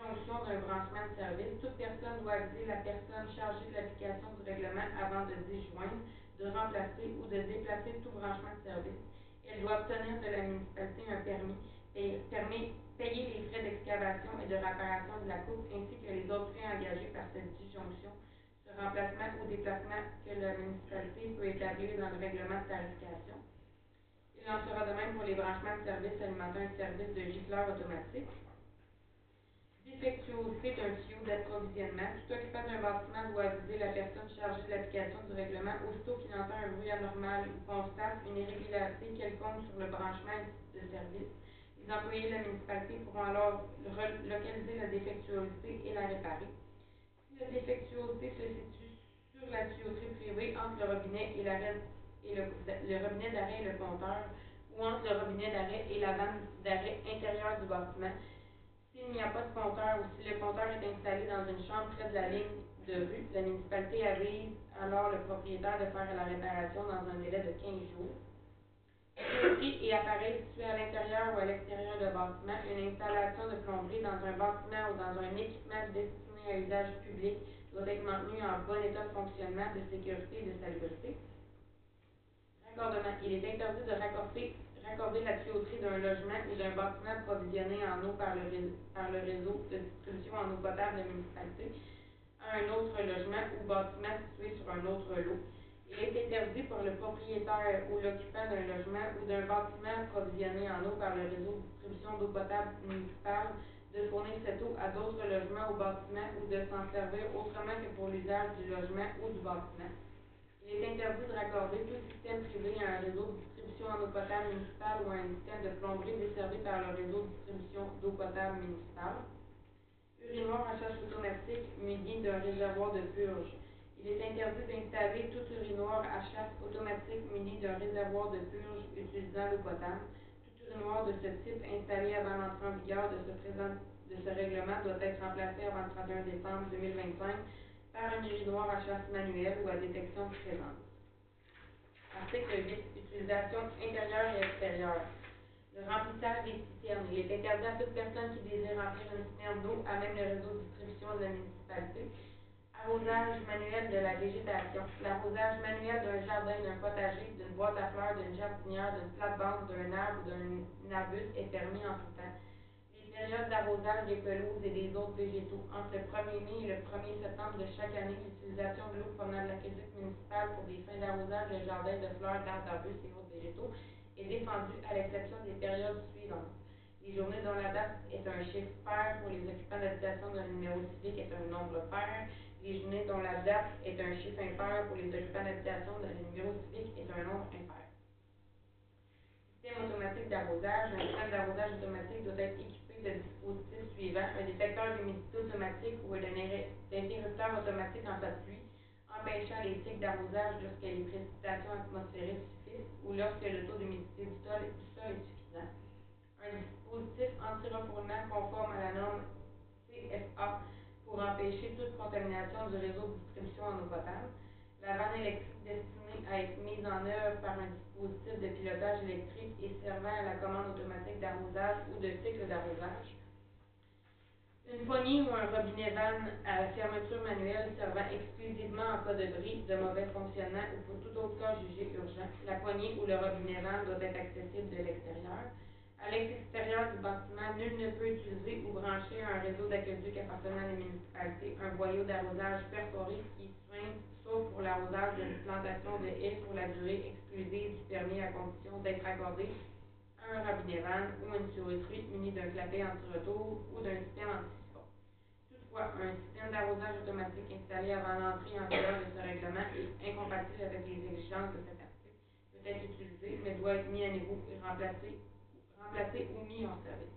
et disjonction d'un branchement de service, toute personne doit aviser la personne chargée de l'application du règlement avant de disjoindre, de remplacer ou de déplacer tout branchement de service. Elle doit obtenir de la municipalité un permis, payer, permis- payer les frais d'excavation et de réparation de la coupe ainsi que les autres frais engagés par cette disjonction, ce remplacement ou déplacement que la municipalité peut établir dans le règlement de tarification. Il en sera de même pour les branchements de services alimentant un service de gicleur automatique. Défectuosité d'un tuyau d'approvisionnement. Tout occupant d'un bâtiment doit aviser la personne chargée de l'application du règlement aussitôt qu'il entend un bruit anormal ou constate une irrégularité quelconque sur le branchement de service. Les employés de la municipalité pourront alors localiser la défectuosité et la réparer. Si la défectuosité se situe sur la tuyauterie privée entre le robinet et d'arrêt et le compteur, ou entre le robinet d'arrêt et la vanne d'arrêt intérieure du bâtiment, s'il n'y a pas de compteur ou si le compteur est installé dans une chambre près de la ligne de rue, la municipalité avise alors le propriétaire de faire la réparation dans un délai de 15 jours. Tuyauterie et appareils situés à l'intérieur ou à l'extérieur du bâtiment, une installation de plomberie dans un bâtiment ou dans un équipement destiné à usage public doit être maintenue en bon état de fonctionnement, de sécurité et de salubrité. Raccordement. Il est interdit de raccorder, raccorder la tuyauterie d'un logement ou d'un bâtiment provisionné en eau par le, par le réseau de distribution en eau potable de municipalité à un autre logement ou bâtiment situé sur un autre lot. Il est interdit pour le propriétaire ou l'occupant d'un logement ou d'un bâtiment approvisionné en eau par le réseau de distribution d'eau potable municipale de fournir cette eau à d'autres logements ou bâtiments ou de s'en servir autrement que pour l'usage du logement ou du bâtiment. Il est interdit de raccorder tout système privé à un réseau de distribution en eau potable municipale ou à un système de plomberie desservi par le réseau de distribution d'eau potable municipale. Urinoir à chasse automatique muni d'un réservoir de purge. Il est interdit d'installer tout urinoir à chasse automatique muni d'un réservoir de purge utilisant l'eau potable. Tout urinoir de ce type installé avant l'entrée en vigueur de ce présent de ce règlement doit être remplacé avant le 31 décembre 2025 par un urinoir à chasse manuelle ou à détection de présence. Article 8. Utilisation intérieure et extérieure. Le remplissage des citernes. Il est interdit à toute personne qui désire remplir une citerne d'eau à même le réseau de distribution de la municipalité. Arrosage manuel de la végétation. L'arrosage manuel d'un jardin, d'un potager, d'une boîte à fleurs, d'une jardinière, d'une plate-bande, d'un arbre ou d'un arbuste est permis en tout temps. Les périodes d'arrosage des pelouses et des autres végétaux. Entre le 1er mai et le 1er septembre de chaque année, l'utilisation de l'eau provenant de l'aqueduc municipal pour des fins d'arrosage de jardins, de fleurs, d'arbres, d'arbustes et autres végétaux est défendue à l'exception des périodes suivantes. Les journées dont la date est un chiffre pair pour les occupants d'habitation le numéro civique est un nombre pair. Les journées dont la date est un chiffre impair pour les occupants d'habitation le numéro civique est un nombre impair. Système automatique d'arrosage. Un système d'arrosage automatique doit être équipé de dispositifs suivants. Un détecteur d'humidité automatique ou d'un éré- d'interrupteur automatique cas de pluie, empêchant les cycles d'arrosage lorsque les précipitations atmosphériques suffisent ou lorsque le taux d'humidité du sol, du sol est suffisant. Un dispositif anti-refoulement conforme à la norme CFA pour empêcher toute contamination du réseau de distribution en eau potable. La vanne électrique destinée à être mise en œuvre par un dispositif de pilotage électrique et servant à la commande automatique d'arrosage ou de cycle d'arrosage. Une poignée ou un robinet vanne à fermeture manuelle servant exclusivement en cas de bris, de mauvais fonctionnement ou pour tout autre cas jugé urgent. La poignée ou le robinet vanne doit être accessible de l'extérieur. À l'extérieur du bâtiment, nul ne peut utiliser ou brancher un réseau d'aqueduc appartenant à la municipalité un boyau d'arrosage perforé qui soigne, sauf pour l'arrosage d'une plantation de haies pour la durée exclusive du permis à condition d'être accordé un robinet vanne ou une tuyauterie munie d'un clapet anti-retour ou d'un système anti-siphon. Toutefois, un système d'arrosage automatique installé avant l'entrée en vigueur de ce règlement est incompatible avec les exigences de cet article, peut être utilisé, mais doit être mis à niveau et remplacé, remplacé ou mis en service.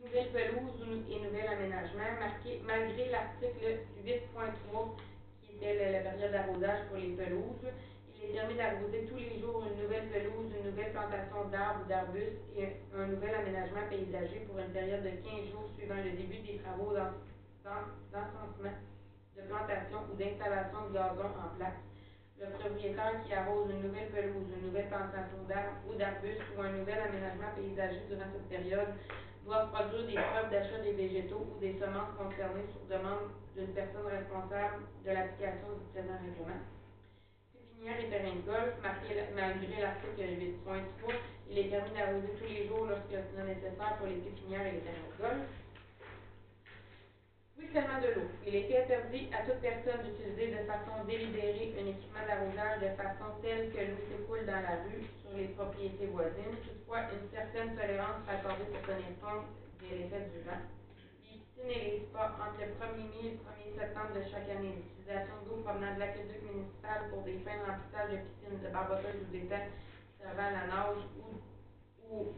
Nouvelle pelouse ou- et nouvel aménagement, marqué, malgré l'article 8.3 qui était la, période d'arrosage pour les pelouses, il est permis d'arroser tous les jours une nouvelle pelouse, une nouvelle plantation d'arbres ou d'arbustes et un, nouvel aménagement paysager pour une période de 15 jours suivant le début des travaux d'en- d'en- d'encensement, de plantation ou d'installation de gazon en place. Le propriétaire qui arrose une nouvelle pelouse, une nouvelle plantation d'arbres ou d'arbustes ou un nouvel aménagement paysager durant cette période doit produire des preuves d'achat des végétaux ou des semences concernées sur demande d'une personne responsable de l'application du présent règlement. Pépinière et terrain de golf, malgré l'article 8.3, il est permis d'arroser tous les jours lorsque c'est nécessaire pour les pépinières et les terrains de golf. Ruissellement de l'eau. Il est interdit à toute personne d'utiliser de façon délibérée un équipement d'arrosage de façon telle que l'eau s'écoule dans la rue sur les propriétés voisines. Toutefois, une certaine tolérance sera accordée pour tenir compte de l'effet du vent. Et les spas entre le 1er mai et le 1er septembre de chaque année. L'utilisation d'eau provenant de l'aqueduc municipal pour des fins de remplissage de piscines, de barboteuses ou d'étangs servant à la nage ou, ou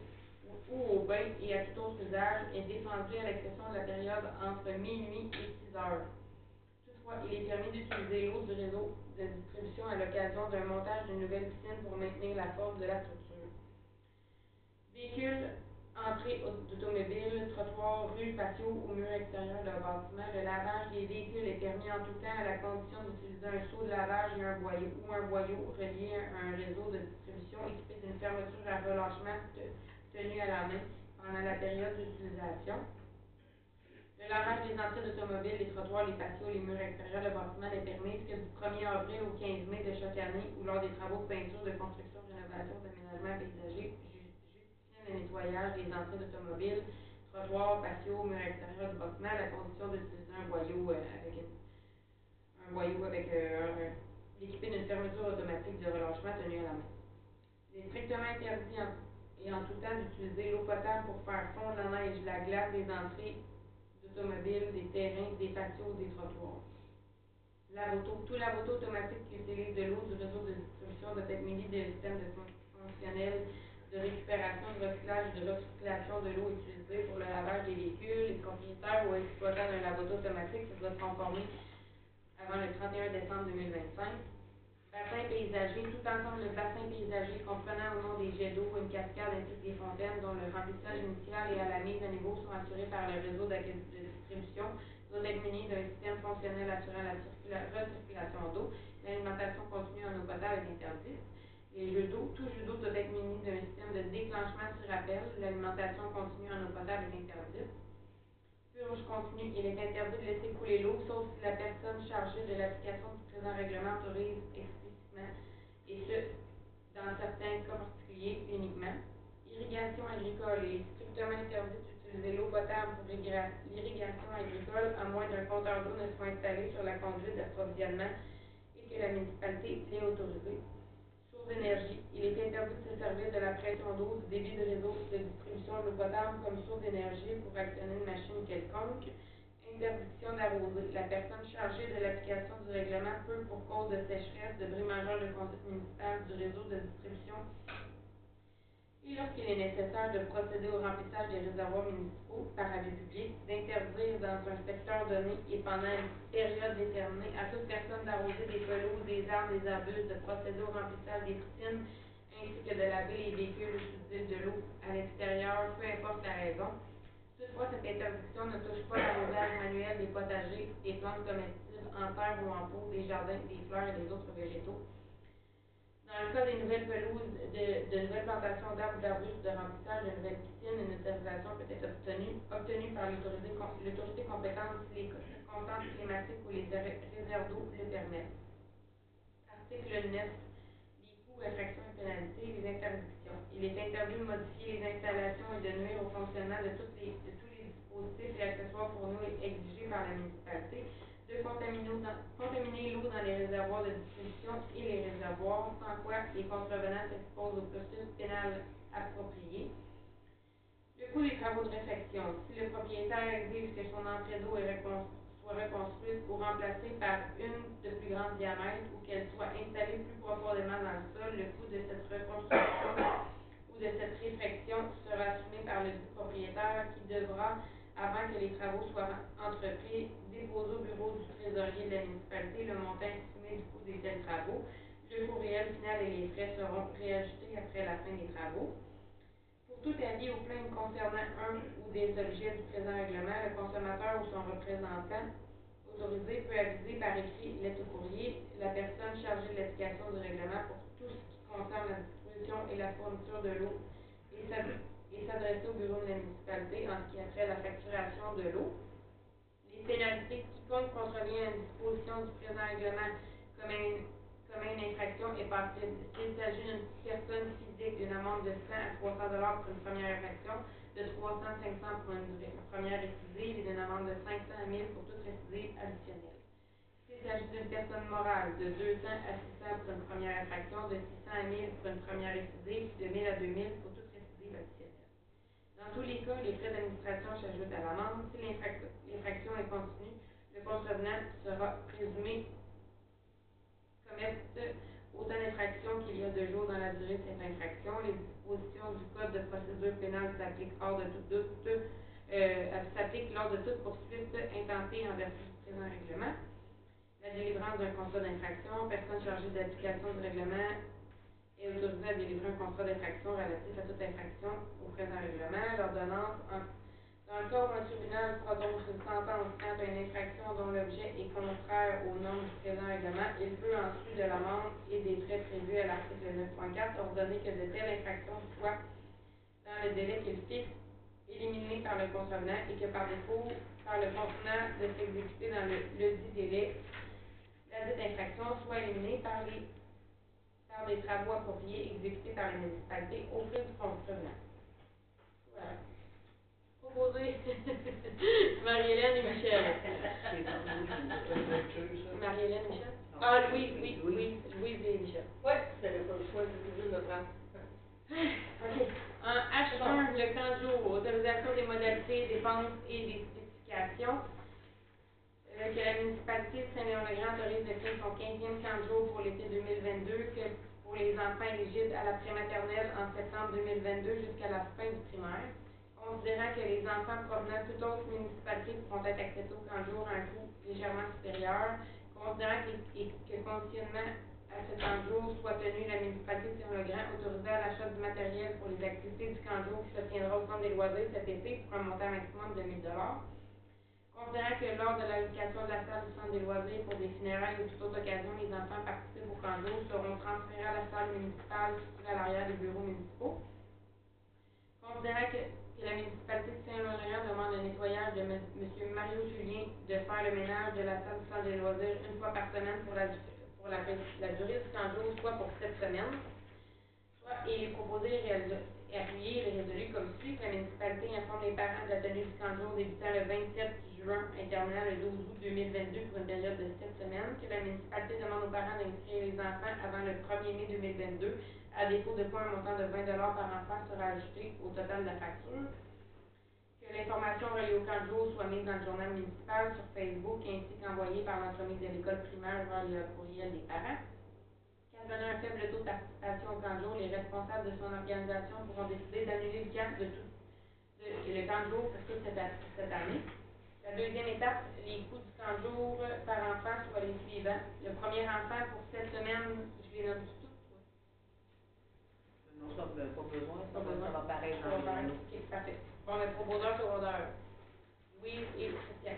ou au bain et à tout autre usage est défendu à l'exception de la période entre minuit et 6 heures. Toutefois, il est permis d'utiliser l'eau du réseau de distribution à l'occasion d'un montage d'une nouvelle piscine pour maintenir la forme de la structure. Véhicules, entrée au- d'automobile, trottoir, rue, patio ou mur extérieur d'un bâtiment, le lavage des véhicules est permis en tout temps à la condition d'utiliser un seau de lavage et un boyau ou un boyau relié à un réseau de distribution équipé d'une fermeture à relâchement te- tenue à la main pendant la période d'utilisation. Le lavage des entrées d'automobiles, les trottoirs, les patios, les murs extérieurs de bâtiment n'est permis que du 1er avril au 15 mai de chaque année ou lors des travaux de peinture, de construction, rénovation, d'aménagement paysager ju- justifiant le nettoyage des entrées d'automobiles, trottoirs, patios, murs extérieurs du bâtiment à la condition d'utiliser un boyau euh, avec un boyau avec euh, d'une fermeture automatique de relâchement tenue à la main. Il est strictement interdit en, et en tout temps d'utiliser l'eau potable pour faire fondre la neige, la glace des entrées d'automobiles, des terrains, des patios, des trottoirs. Tout lavoto automatique qui utilise de l'eau du réseau de distribution doit être muni de systèmes de fon- fonctionnels de récupération, de recyclage et de recirculation de l'eau utilisée pour le lavage des véhicules. Les propriétaires ou exploitants d'un lavoto automatique se doivent conformer avant le 31 décembre 2025. Bassin paysager, tout ensemble de bassins paysagers comprenant au nom des jets d'eau, une cascade ainsi que des fontaines dont le remplissage initial et à la mise à niveau sont assurés par le réseau de distribution, doit être muni d'un système fonctionnel assurant la circula- recirculation d'eau. L'alimentation continue en eau potable est interdite. Les jeux d'eau, tout jeu d'eau doit être muni d'un système de déclenchement sur appel. L'alimentation continue en eau potable est interdite. Purge continue, il est interdit de laisser couler l'eau, sauf si la personne chargée de l'application du présent règlement autorise et ce, dans certains cas particuliers uniquement. Irrigation agricole, est strictement interdit d'utiliser l'eau potable pour l'irriga- l'irrigation agricole, à moins d'un compteur d'eau ne soit installé sur la conduite d'approvisionnement et que la municipalité l'ait autorisé. Source d'énergie, il est interdit de se servir de la pression d'eau du débit de réseau de distribution de l'eau potable comme source d'énergie pour actionner une machine quelconque. Interdiction d'arroser. La personne chargée de l'application du règlement peut, pour cause de sécheresse, de bris majeur de conduite municipale du réseau de distribution et lorsqu'il est nécessaire de procéder au remplissage des réservoirs municipaux par avis public, d'interdire dans un secteur donné et pendant une période déterminée à toute personne d'arroser des pelouses, des arbres, des arbustes, de procéder au remplissage des piscines, ainsi que de laver les véhicules utilisés de l'eau à l'extérieur, peu importe la raison. Toutefois, cette interdiction ne touche pas l'arrosage manuel des potagers, des plantes comestibles en terre ou en pot, des jardins, des fleurs et des autres végétaux. Dans le cas des nouvelles pelouses, de, nouvelles plantations d'arbres, d'arbustes, de remplissage de nouvelles piscines, une autorisation peut être obtenue, par l'autorité com- l'autorité compétente si les circonstances climatiques ou les ré- réserves d'eau le permettent. Article 9. Infractions et pénalités, les interdictions. Il est interdit de modifier les installations et de nuire au fonctionnement de, tous les dispositifs et accessoires fournis et exigés par la municipalité, de contaminer l'eau dans les réservoirs de distribution et les réservoirs, sans quoi les contrevenants s'exposent au processus pénal approprié. Le coût des travaux de réfection. Si le propriétaire exige que son entrée d'eau est recon- soit reconstruite ou remplacée par une de plus grand diamètre ou qu'elle soit installée plus profondément dans le sol, le coût de cette reconstruction ou de cette réfection sera assumé par le propriétaire qui devra, avant que les travaux soient entrepris, déposer au bureau du trésorier de la municipalité le montant estimé du coût des tels travaux. Le coût réel final et les frais seront réajustés après la fin des travaux. Tout avis ou plainte concernant un ou des objets du présent règlement, le consommateur ou son représentant autorisé peut aviser par écrit, lettre ou courrier, la personne chargée de l'application du règlement pour tout ce qui concerne la distribution et la fourniture de l'eau et s'ad- et s'adresser au bureau de la municipalité en ce qui a trait à la facturation de l'eau. Les pénalités, quiconque contrevient à une disposition du présent règlement comme une, comme une infraction est passible. S'il s'agit d'une personne physique, d'une amende de 100 à 300 dollars pour une première infraction, de 300 à 500 pour une première récidive et d'une amende de 500 à 1000 pour toute récidive additionnelle. S'il s'agit d'une personne morale, de 200 à 600 pour une première infraction, de 600 à 1000 pour une première récidive, de 1000 à 2000 pour toute récidive additionnelle. Dans tous les cas, les frais d'administration s'ajoutent à l'amende. Si l'infrac- l'infraction est continue, le contrevenant sera présumé commettre autant d'infractions qu'il y a de jours dans la durée de cette infraction. Les dispositions du Code de procédure pénale s'appliquent hors de tout doute, euh, s'appliquent lors de toute poursuite intentée en vertu du présent règlement. La délivrance d'un contrat d'infraction, personne chargée de l'application du règlement est autorisée à délivrer un contrat d'infraction relatif à toute infraction au présent règlement. L'ordonnance, dans le cas où un tribunal prononce une sentence quant à une infraction dont l'objet est contraire aux normes du présent règlement, il peut, en de l'amende et des frais prévus à l'article 9.4, ordonner que de telles infractions soient, dans le délai qu'il fixe, éliminées par le contrevenant et que par défaut, par le contenant de s'exécuter dans le, dit délai, la dite infraction soit éliminée par les par travaux appropriés exécutés par la municipalité au fil du contrevenant. Voilà proposé Marie-Hélène et Michel. Marie-Hélène et Michel? Ah, Louise, oui, oui, Louise et Michel. Ouais, vous n'avez pas le choix, de le prendre. OK. En H1, le camp de jour, autorisation des modalités, dépenses et des spécifications. Euh, que la municipalité de Saint-Léon-le-Grand autorise de créer son 15e camp de jour pour l'été 2022, que pour les enfants éligibles à la prématernelle en septembre 2022 jusqu'à la fin du primaire. Considérant que les enfants provenant de toute autre municipalité pourront être acceptés au camp jour à un coût légèrement supérieur, considérant que, que conditionnement à ce camp jour soit tenu, la municipalité de Saint-Legrand autorisée à l'achat du matériel pour les activités du camp jour qui se tiendra au centre des loisirs cet été pour un montant maximum de 1000 Considérant que lors de l'allocation de la salle du centre des loisirs pour des funérailles ou toute autre occasion, les enfants participent au camp jour seront transférés à la salle municipale située à l'arrière des bureaux municipaux. Considérant que, la municipalité de Saint-Laurent demande le nettoyage de M. Mario Julien de faire le ménage de la salle du centre des loisirs une fois par semaine pour la, pour la, durée de jour, soit pour cette semaine, soit et proposer et appuyer les résolus comme suit, la municipalité informe les parents de la tenue du camp de jour débutant le 27 juin le 12 août 2022 pour une période de 7 semaines, que la municipalité demande aux parents d'inscrire les enfants avant le 1er mai 2022, à défaut de quoi un montant de 20 par enfant sera ajouté au total de la facture, que l'information reliée au camp de jour soit mise dans le journal municipal sur Facebook ainsi qu'envoyée par l'entremise de l'école primaire vers le courriel des parents, Qu'advenant un faible taux de participation au camp de jour, les responsables de son organisation pourront décider d'annuler le camp de tout, le camp de jour pour toute cette année. La deuxième étape, les coûts du camp de jour par enfant soient les suivants. Le premier enfant pour cette semaine, je les nomme tous. Non, ça, pas besoin, ça Pas besoin. ça va Ça dans pareil. Ok, parfait. Bon, le proposeur secondaire. Louise et Christian.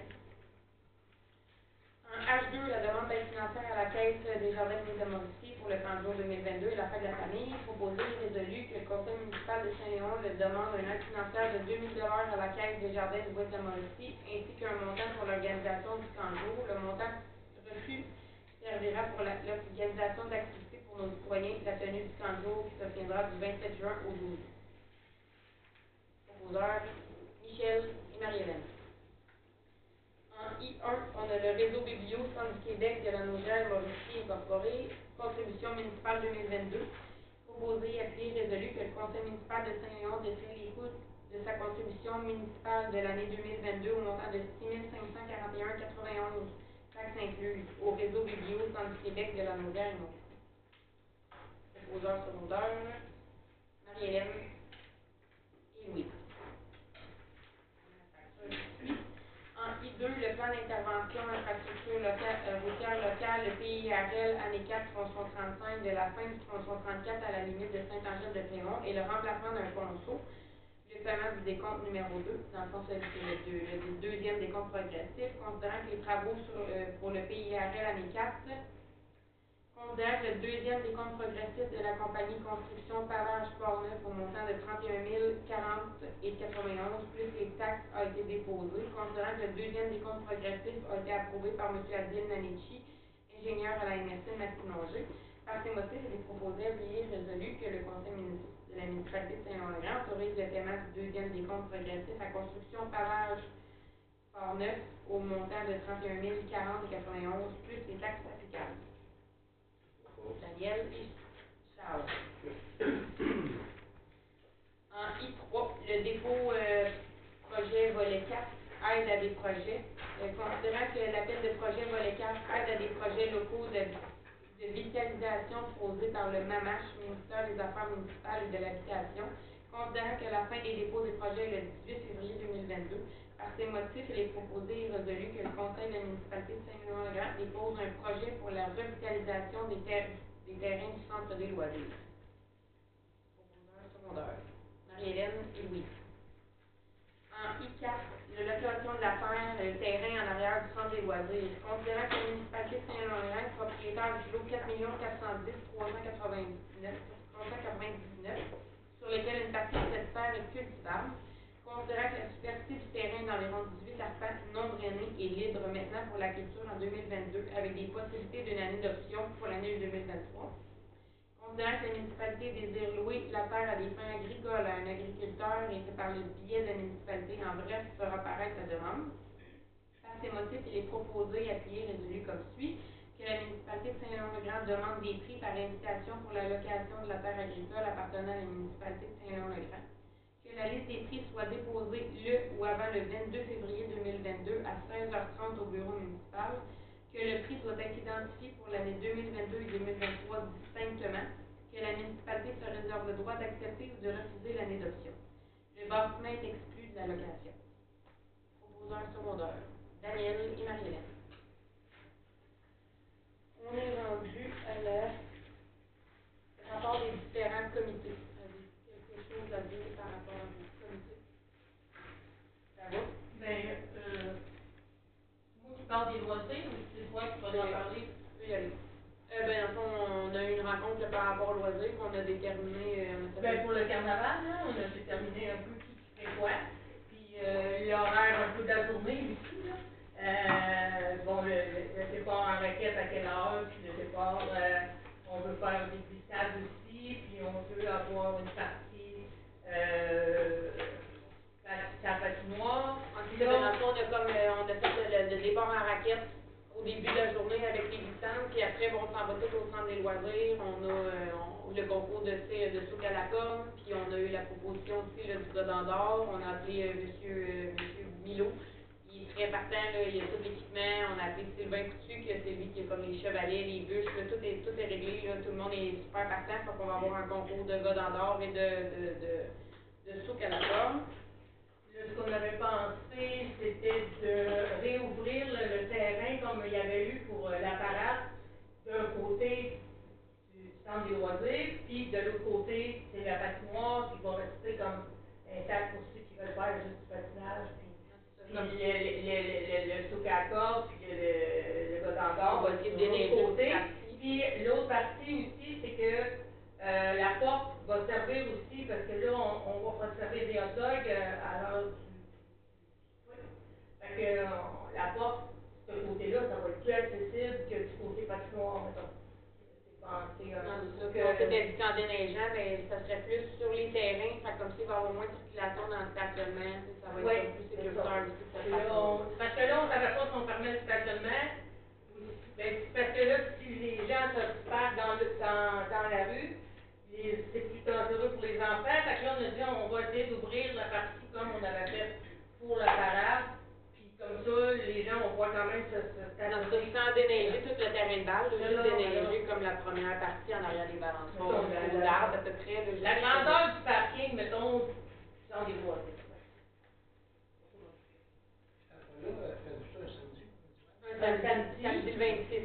En H2, la demande d'aide financière à la Caisse des Jardins de Mauricie pour le 30 jour 2022 et la fête de la famille. Proposé et résolu que le Conseil municipal de Saint-Léon demande une aide financière de 2000 à la Caisse des Jardins du Bois de Mauricie ainsi qu'un montant pour l'organisation du camp de jour. Le montant reçu servira pour l'organisation d'activités pour nos citoyens, la tenue du camp de jour qui se tiendra du 27 juin au 12 août. Proposeur, Michel et Marie-Hélène. En I1, on a le réseau Biblio, Centre du Québec de la Naudière Mauricie Incorporé, contribution municipale 2022. Proposé, appelé, résolu que le Conseil municipal de Saint-Léon décide les coûts de sa contribution municipale de l'année 2022 au montant de 6 541,91 taxes incluses au réseau Biblio, Centre du Québec de la Naudière Mauricie. Proposeur secondaire, Marie-Hélène et Louis. En I2, le plan d'intervention infrastructure locale, euh, routière locale, le PIRL, année 4, tronçon 35, de la fin du tronçon 34 à la limite de Saint-Angèle-de-Prémont et le remplacement d'un ponceau. Le paiement du décompte numéro 2, dans le fond, c'est le, deux- le deuxième décompte progressif, considérant que les travaux euh, pour le PIRL année 4 Que le deuxième décompte progressif de la compagnie Construction Pavage Port-Neuf au montant de 31 040 et 91 plus les taxes a été déposé. Considérant que le deuxième décompte progressif a été approuvé par M. Adil Nanichi, ingénieur à la MSC Mastinongé. Par ces motifs, il est proposé à veiller résolu que le conseil de la municipalité de Saint-Laurent autorise le paiement du deuxième décompte progressif à Construction Pavage Port-Neuf au montant de 31 040 et 91 plus les taxes applicables. Daniel Charles. En I3, le dépôt euh, projet volet 4, aide à des projets. Euh, considérant que l'appel de projet volet 4, aide à des projets locaux de, de vitalisation par le MAMACH, ministère des Affaires municipales et de l'Habitation, considérant que la fin des dépôts des projets est le 18 février 2022, par ces motifs, il est proposé et résolu que le Conseil de la municipalité de Saint-Laurent dépose un projet la revitalisation des, des terrains du centre des loisirs. Marie-Hélène et Louis. En I4, le location de la terre, le terrain en arrière du centre des loisirs. Considérant que la municipalité de Saint-Laurent est propriétaire du lot 4 410 399 399 sur lequel une partie de cette terre est cultivable. Considérant que la superficie du terrain d'environ 18 arpents non drainés est libre maintenant pour la culture en 2022 avec des possibilités d'une année d'option pour l'année 2023. Considérant que la municipalité désire louer la terre à des fins agricoles à un agriculteur et que par le biais de la municipalité, en bref, fera paraître la demande. Par ces motifs, il est proposé, appuyé, résolu comme suit, que la municipalité de Saint-Léon-le-Grand demande des prix par invitation pour la location de la terre agricole appartenant à la municipalité de Saint-Léon-le-Grand. Que la liste des prix soit déposée le ou avant le 22 février 2022 à 16h30 au bureau municipal. Que le prix doit être identifié pour l'année 2022 et 2023 distinctement. Que la municipalité se réserve le droit d'accepter ou de refuser l'année d'option. Le bâtiment est exclu de la location. Proposeur secondaire. Daniel et Marie-Hélène. On est rendu à le rapport des différents comités. Chose à dire par rapport aux comités? Ça va? Ben, euh, moi qui parle des loisirs, ou c'est toi qui vas en parler? Tu peux y aller. Euh, ben, le fond, on a eu une rencontre là, par rapport au loisir, qu'on a déterminé, euh, Ben, pour le carnaval, là, on a déterminé un peu qui fait quoi, puis euh, l'horaire un peu de la journée aussi, là. Euh, bon, le, le, départ en raquette à quelle heure, puis le départ, euh, on veut faire des glissades aussi, puis on veut avoir une partie, la, la patinoire. Dans le fond, on a comme, euh, on a fait le, départ en raquette au début de la journée avec les glissantes, puis après, bon, on s'en va tout au centre des loisirs, on a euh, on- le concours de, de souk puis on a eu la proposition aussi du Godin d'or, on a appelé euh, monsieur, euh, Milo, très partant, là, il a tout l'équipement, on a appelé Sylvain Coutu, que c'est lui qui a comme les chevalets, les bûches, tout est, tout est réglé, là, tout le monde est super partant, fait qu'on va avoir un concours de Godin d'or et de, de, de, souk à la. Là, ce qu'on avait pensé, c'était de réouvrir le, terrain comme il y avait eu pour euh, la parade, d'un côté du centre des loisirs, puis de l'autre côté, c'est la patinoire qui va rester comme intact pour ceux qui veulent faire puis le, le, le, le sous-caccord, puis le, le gotandor va se des côtés. Puis l'autre partie aussi, c'est que euh, la porte va servir aussi, parce que là, on, on va servir des hot dogs euh, à l'heure du. Fait que euh, la porte, ce côté-là, ça va être plus accessible que du côté patinoire, mettons. C'est euh, Non, c'est on s'était dit qu'en déneigeant, ben, ça serait plus sur les terrains, fait comme ça, il va y avoir moins de circulation dans le stationnement, ça va être plus c'est sécuritaire aussi Parce que là, on- parce que là, on savait pas si on fermait le stationnement. Ben, parce que là, si les gens se partent dans, le- dans, dans la rue, c'est plus dangereux pour les enfants. Fait que là, on a dit, on va essayer d'ouvrir la partie comme on avait fait pour la parade. Puis comme ça, les gens vont pouvoir quand même se, se Non, ça, stationner. sans déneiger tout le terrain de balle, juste déneiger. Comme la première partie en arrière des balançoires, Mettons, la- au la- d'arbre à peu près. La grandeur du parking, mettons, dans des mois. Là, euh, faites ça un samedi. Un samedi, samedi le 26.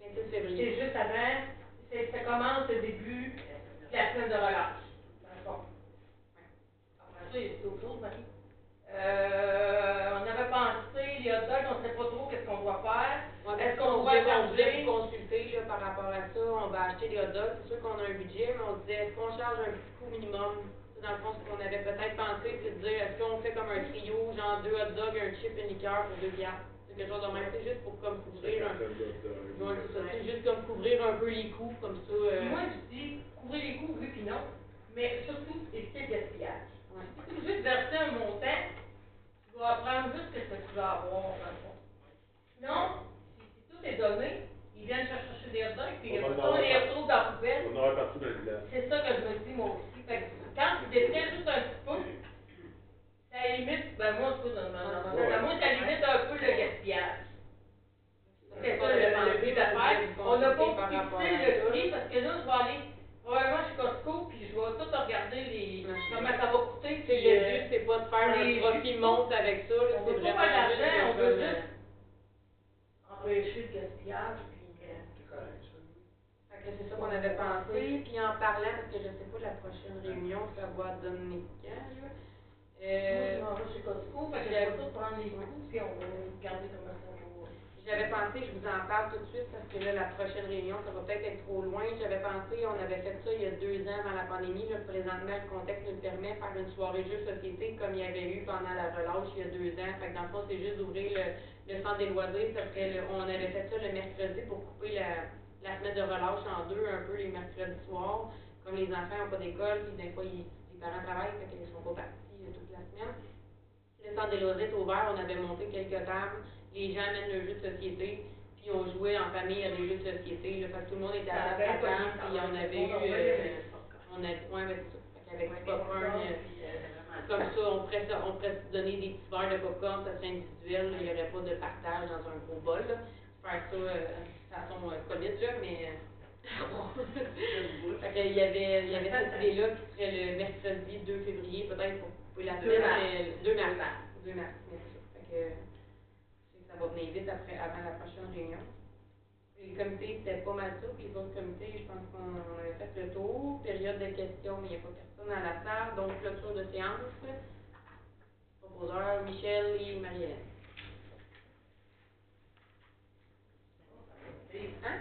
26 février. C'est juste avant, c'est- ça commence le début de la semaine de relâche, dans le fond. Après ça, il y a d'autres choses, Marie? Euh, on avait pensé, les hot dogs, on ne sait pas trop qu'est-ce qu'on doit faire. Est-ce qu'on vous consulter là, par rapport à ça, on va acheter des hot dogs, c'est sûr qu'on a un budget, mais on disait, est-ce qu'on charge un petit coût minimum? C'est Dans le fond, ce qu'on avait peut-être pensé, c'est de dire, est-ce qu'on fait comme un trio, genre deux hot dogs, un chip, une liqueur pour deux piastres? C'est quelque chose de même, c'est juste pour comme couvrir un Ouais, c'est juste comme couvrir un peu les coûts, comme ça. euh, Moi, je dis, couvrez les coûts, oui puis non, mais surtout, évitez le gaspillage. ouais. Si tu juste verser un montant, tu vas prendre juste ce que tu vas avoir, dans le fond. Sinon, si, si tout est donné, ils viennent chercher des hot dogs, puis On en on les retrouve dans la poubelle. On aurait partout dans le village. C'est ça que je me dis moi aussi. Fait que quand tu défais juste un petit peu, ça limite, ben moi, je trouve, dans ma- dans moi, ça limite un peu le gaspillage. C'est ça le, le but d'affaire. On n'a pas fixé le prix parce que là, je vais aller probablement chez Costco puis je vais tout regarder les, comment ça va coûter. Le euh, but, c'est pas de faire un les- profit monte avec ça, on c'est veut pas vraiment faire juste d'argent, on veut comme, empêcher le gaspillage puis. euh, C'est correct, ça. Fait que c'est ça qu'on avait pensé, puis en parlant, parce que je sais pas la prochaine réunion, ça va donner quand, là? Moi, Euh, je m'en vais chez Costco, fait que je vais tout prendre les coûts puis on va regarder comment ça va. J'avais pensé, je vous en parle tout de suite parce que là, la prochaine réunion, ça va peut-être être trop loin. J'avais pensé, on avait fait ça il y a deux ans avant la pandémie. Là, présentement, le contexte nous permet de faire une soirée jeux société comme il y avait eu pendant la relâche il y a deux ans. Fait que dans le fond, c'est juste d'ouvrir le, centre des loisirs. Ça serait le- on avait fait ça le mercredi pour couper la, la semaine de relâche en deux, un peu les mercredis soirs. Comme les enfants n'ont pas d'école, puis des fois, les parents travaillent, fait qu'ils sont pas partis euh, toute la semaine. Le centre des loisirs est ouvert, on avait monté quelques tables, les gens amènent leurs jeux de société, puis on jouait en famille à des jeux de société, là, fait que tout le monde était à la table, puis on avait eu, euh, on a, ouais, mais c'est ça, qu'avec du popcorn, euh, comme ça, on pourrait, on pourrait donner des petits verres de popcorn, ça serait individuel, il n'y aurait pas de partage dans un gros bol. Faire ça euh, de façon euh, COVID, là, mais... euh, qu'il y avait, il y avait cette idée-là qui serait le mercredi 2 février, peut-être pour la 2 semaine, mars. mais le 2 mars. 2 mars, mais qu'on va vite après, avant la prochaine réunion. Et le comité, c'était pas mal ça. Puis les autres comités, je pense qu'on a fait le tour. Période de questions, mais il n'y a pas personne à la salle. Donc, clôture de séance. Proposeur, Michel et Marielle. Hein?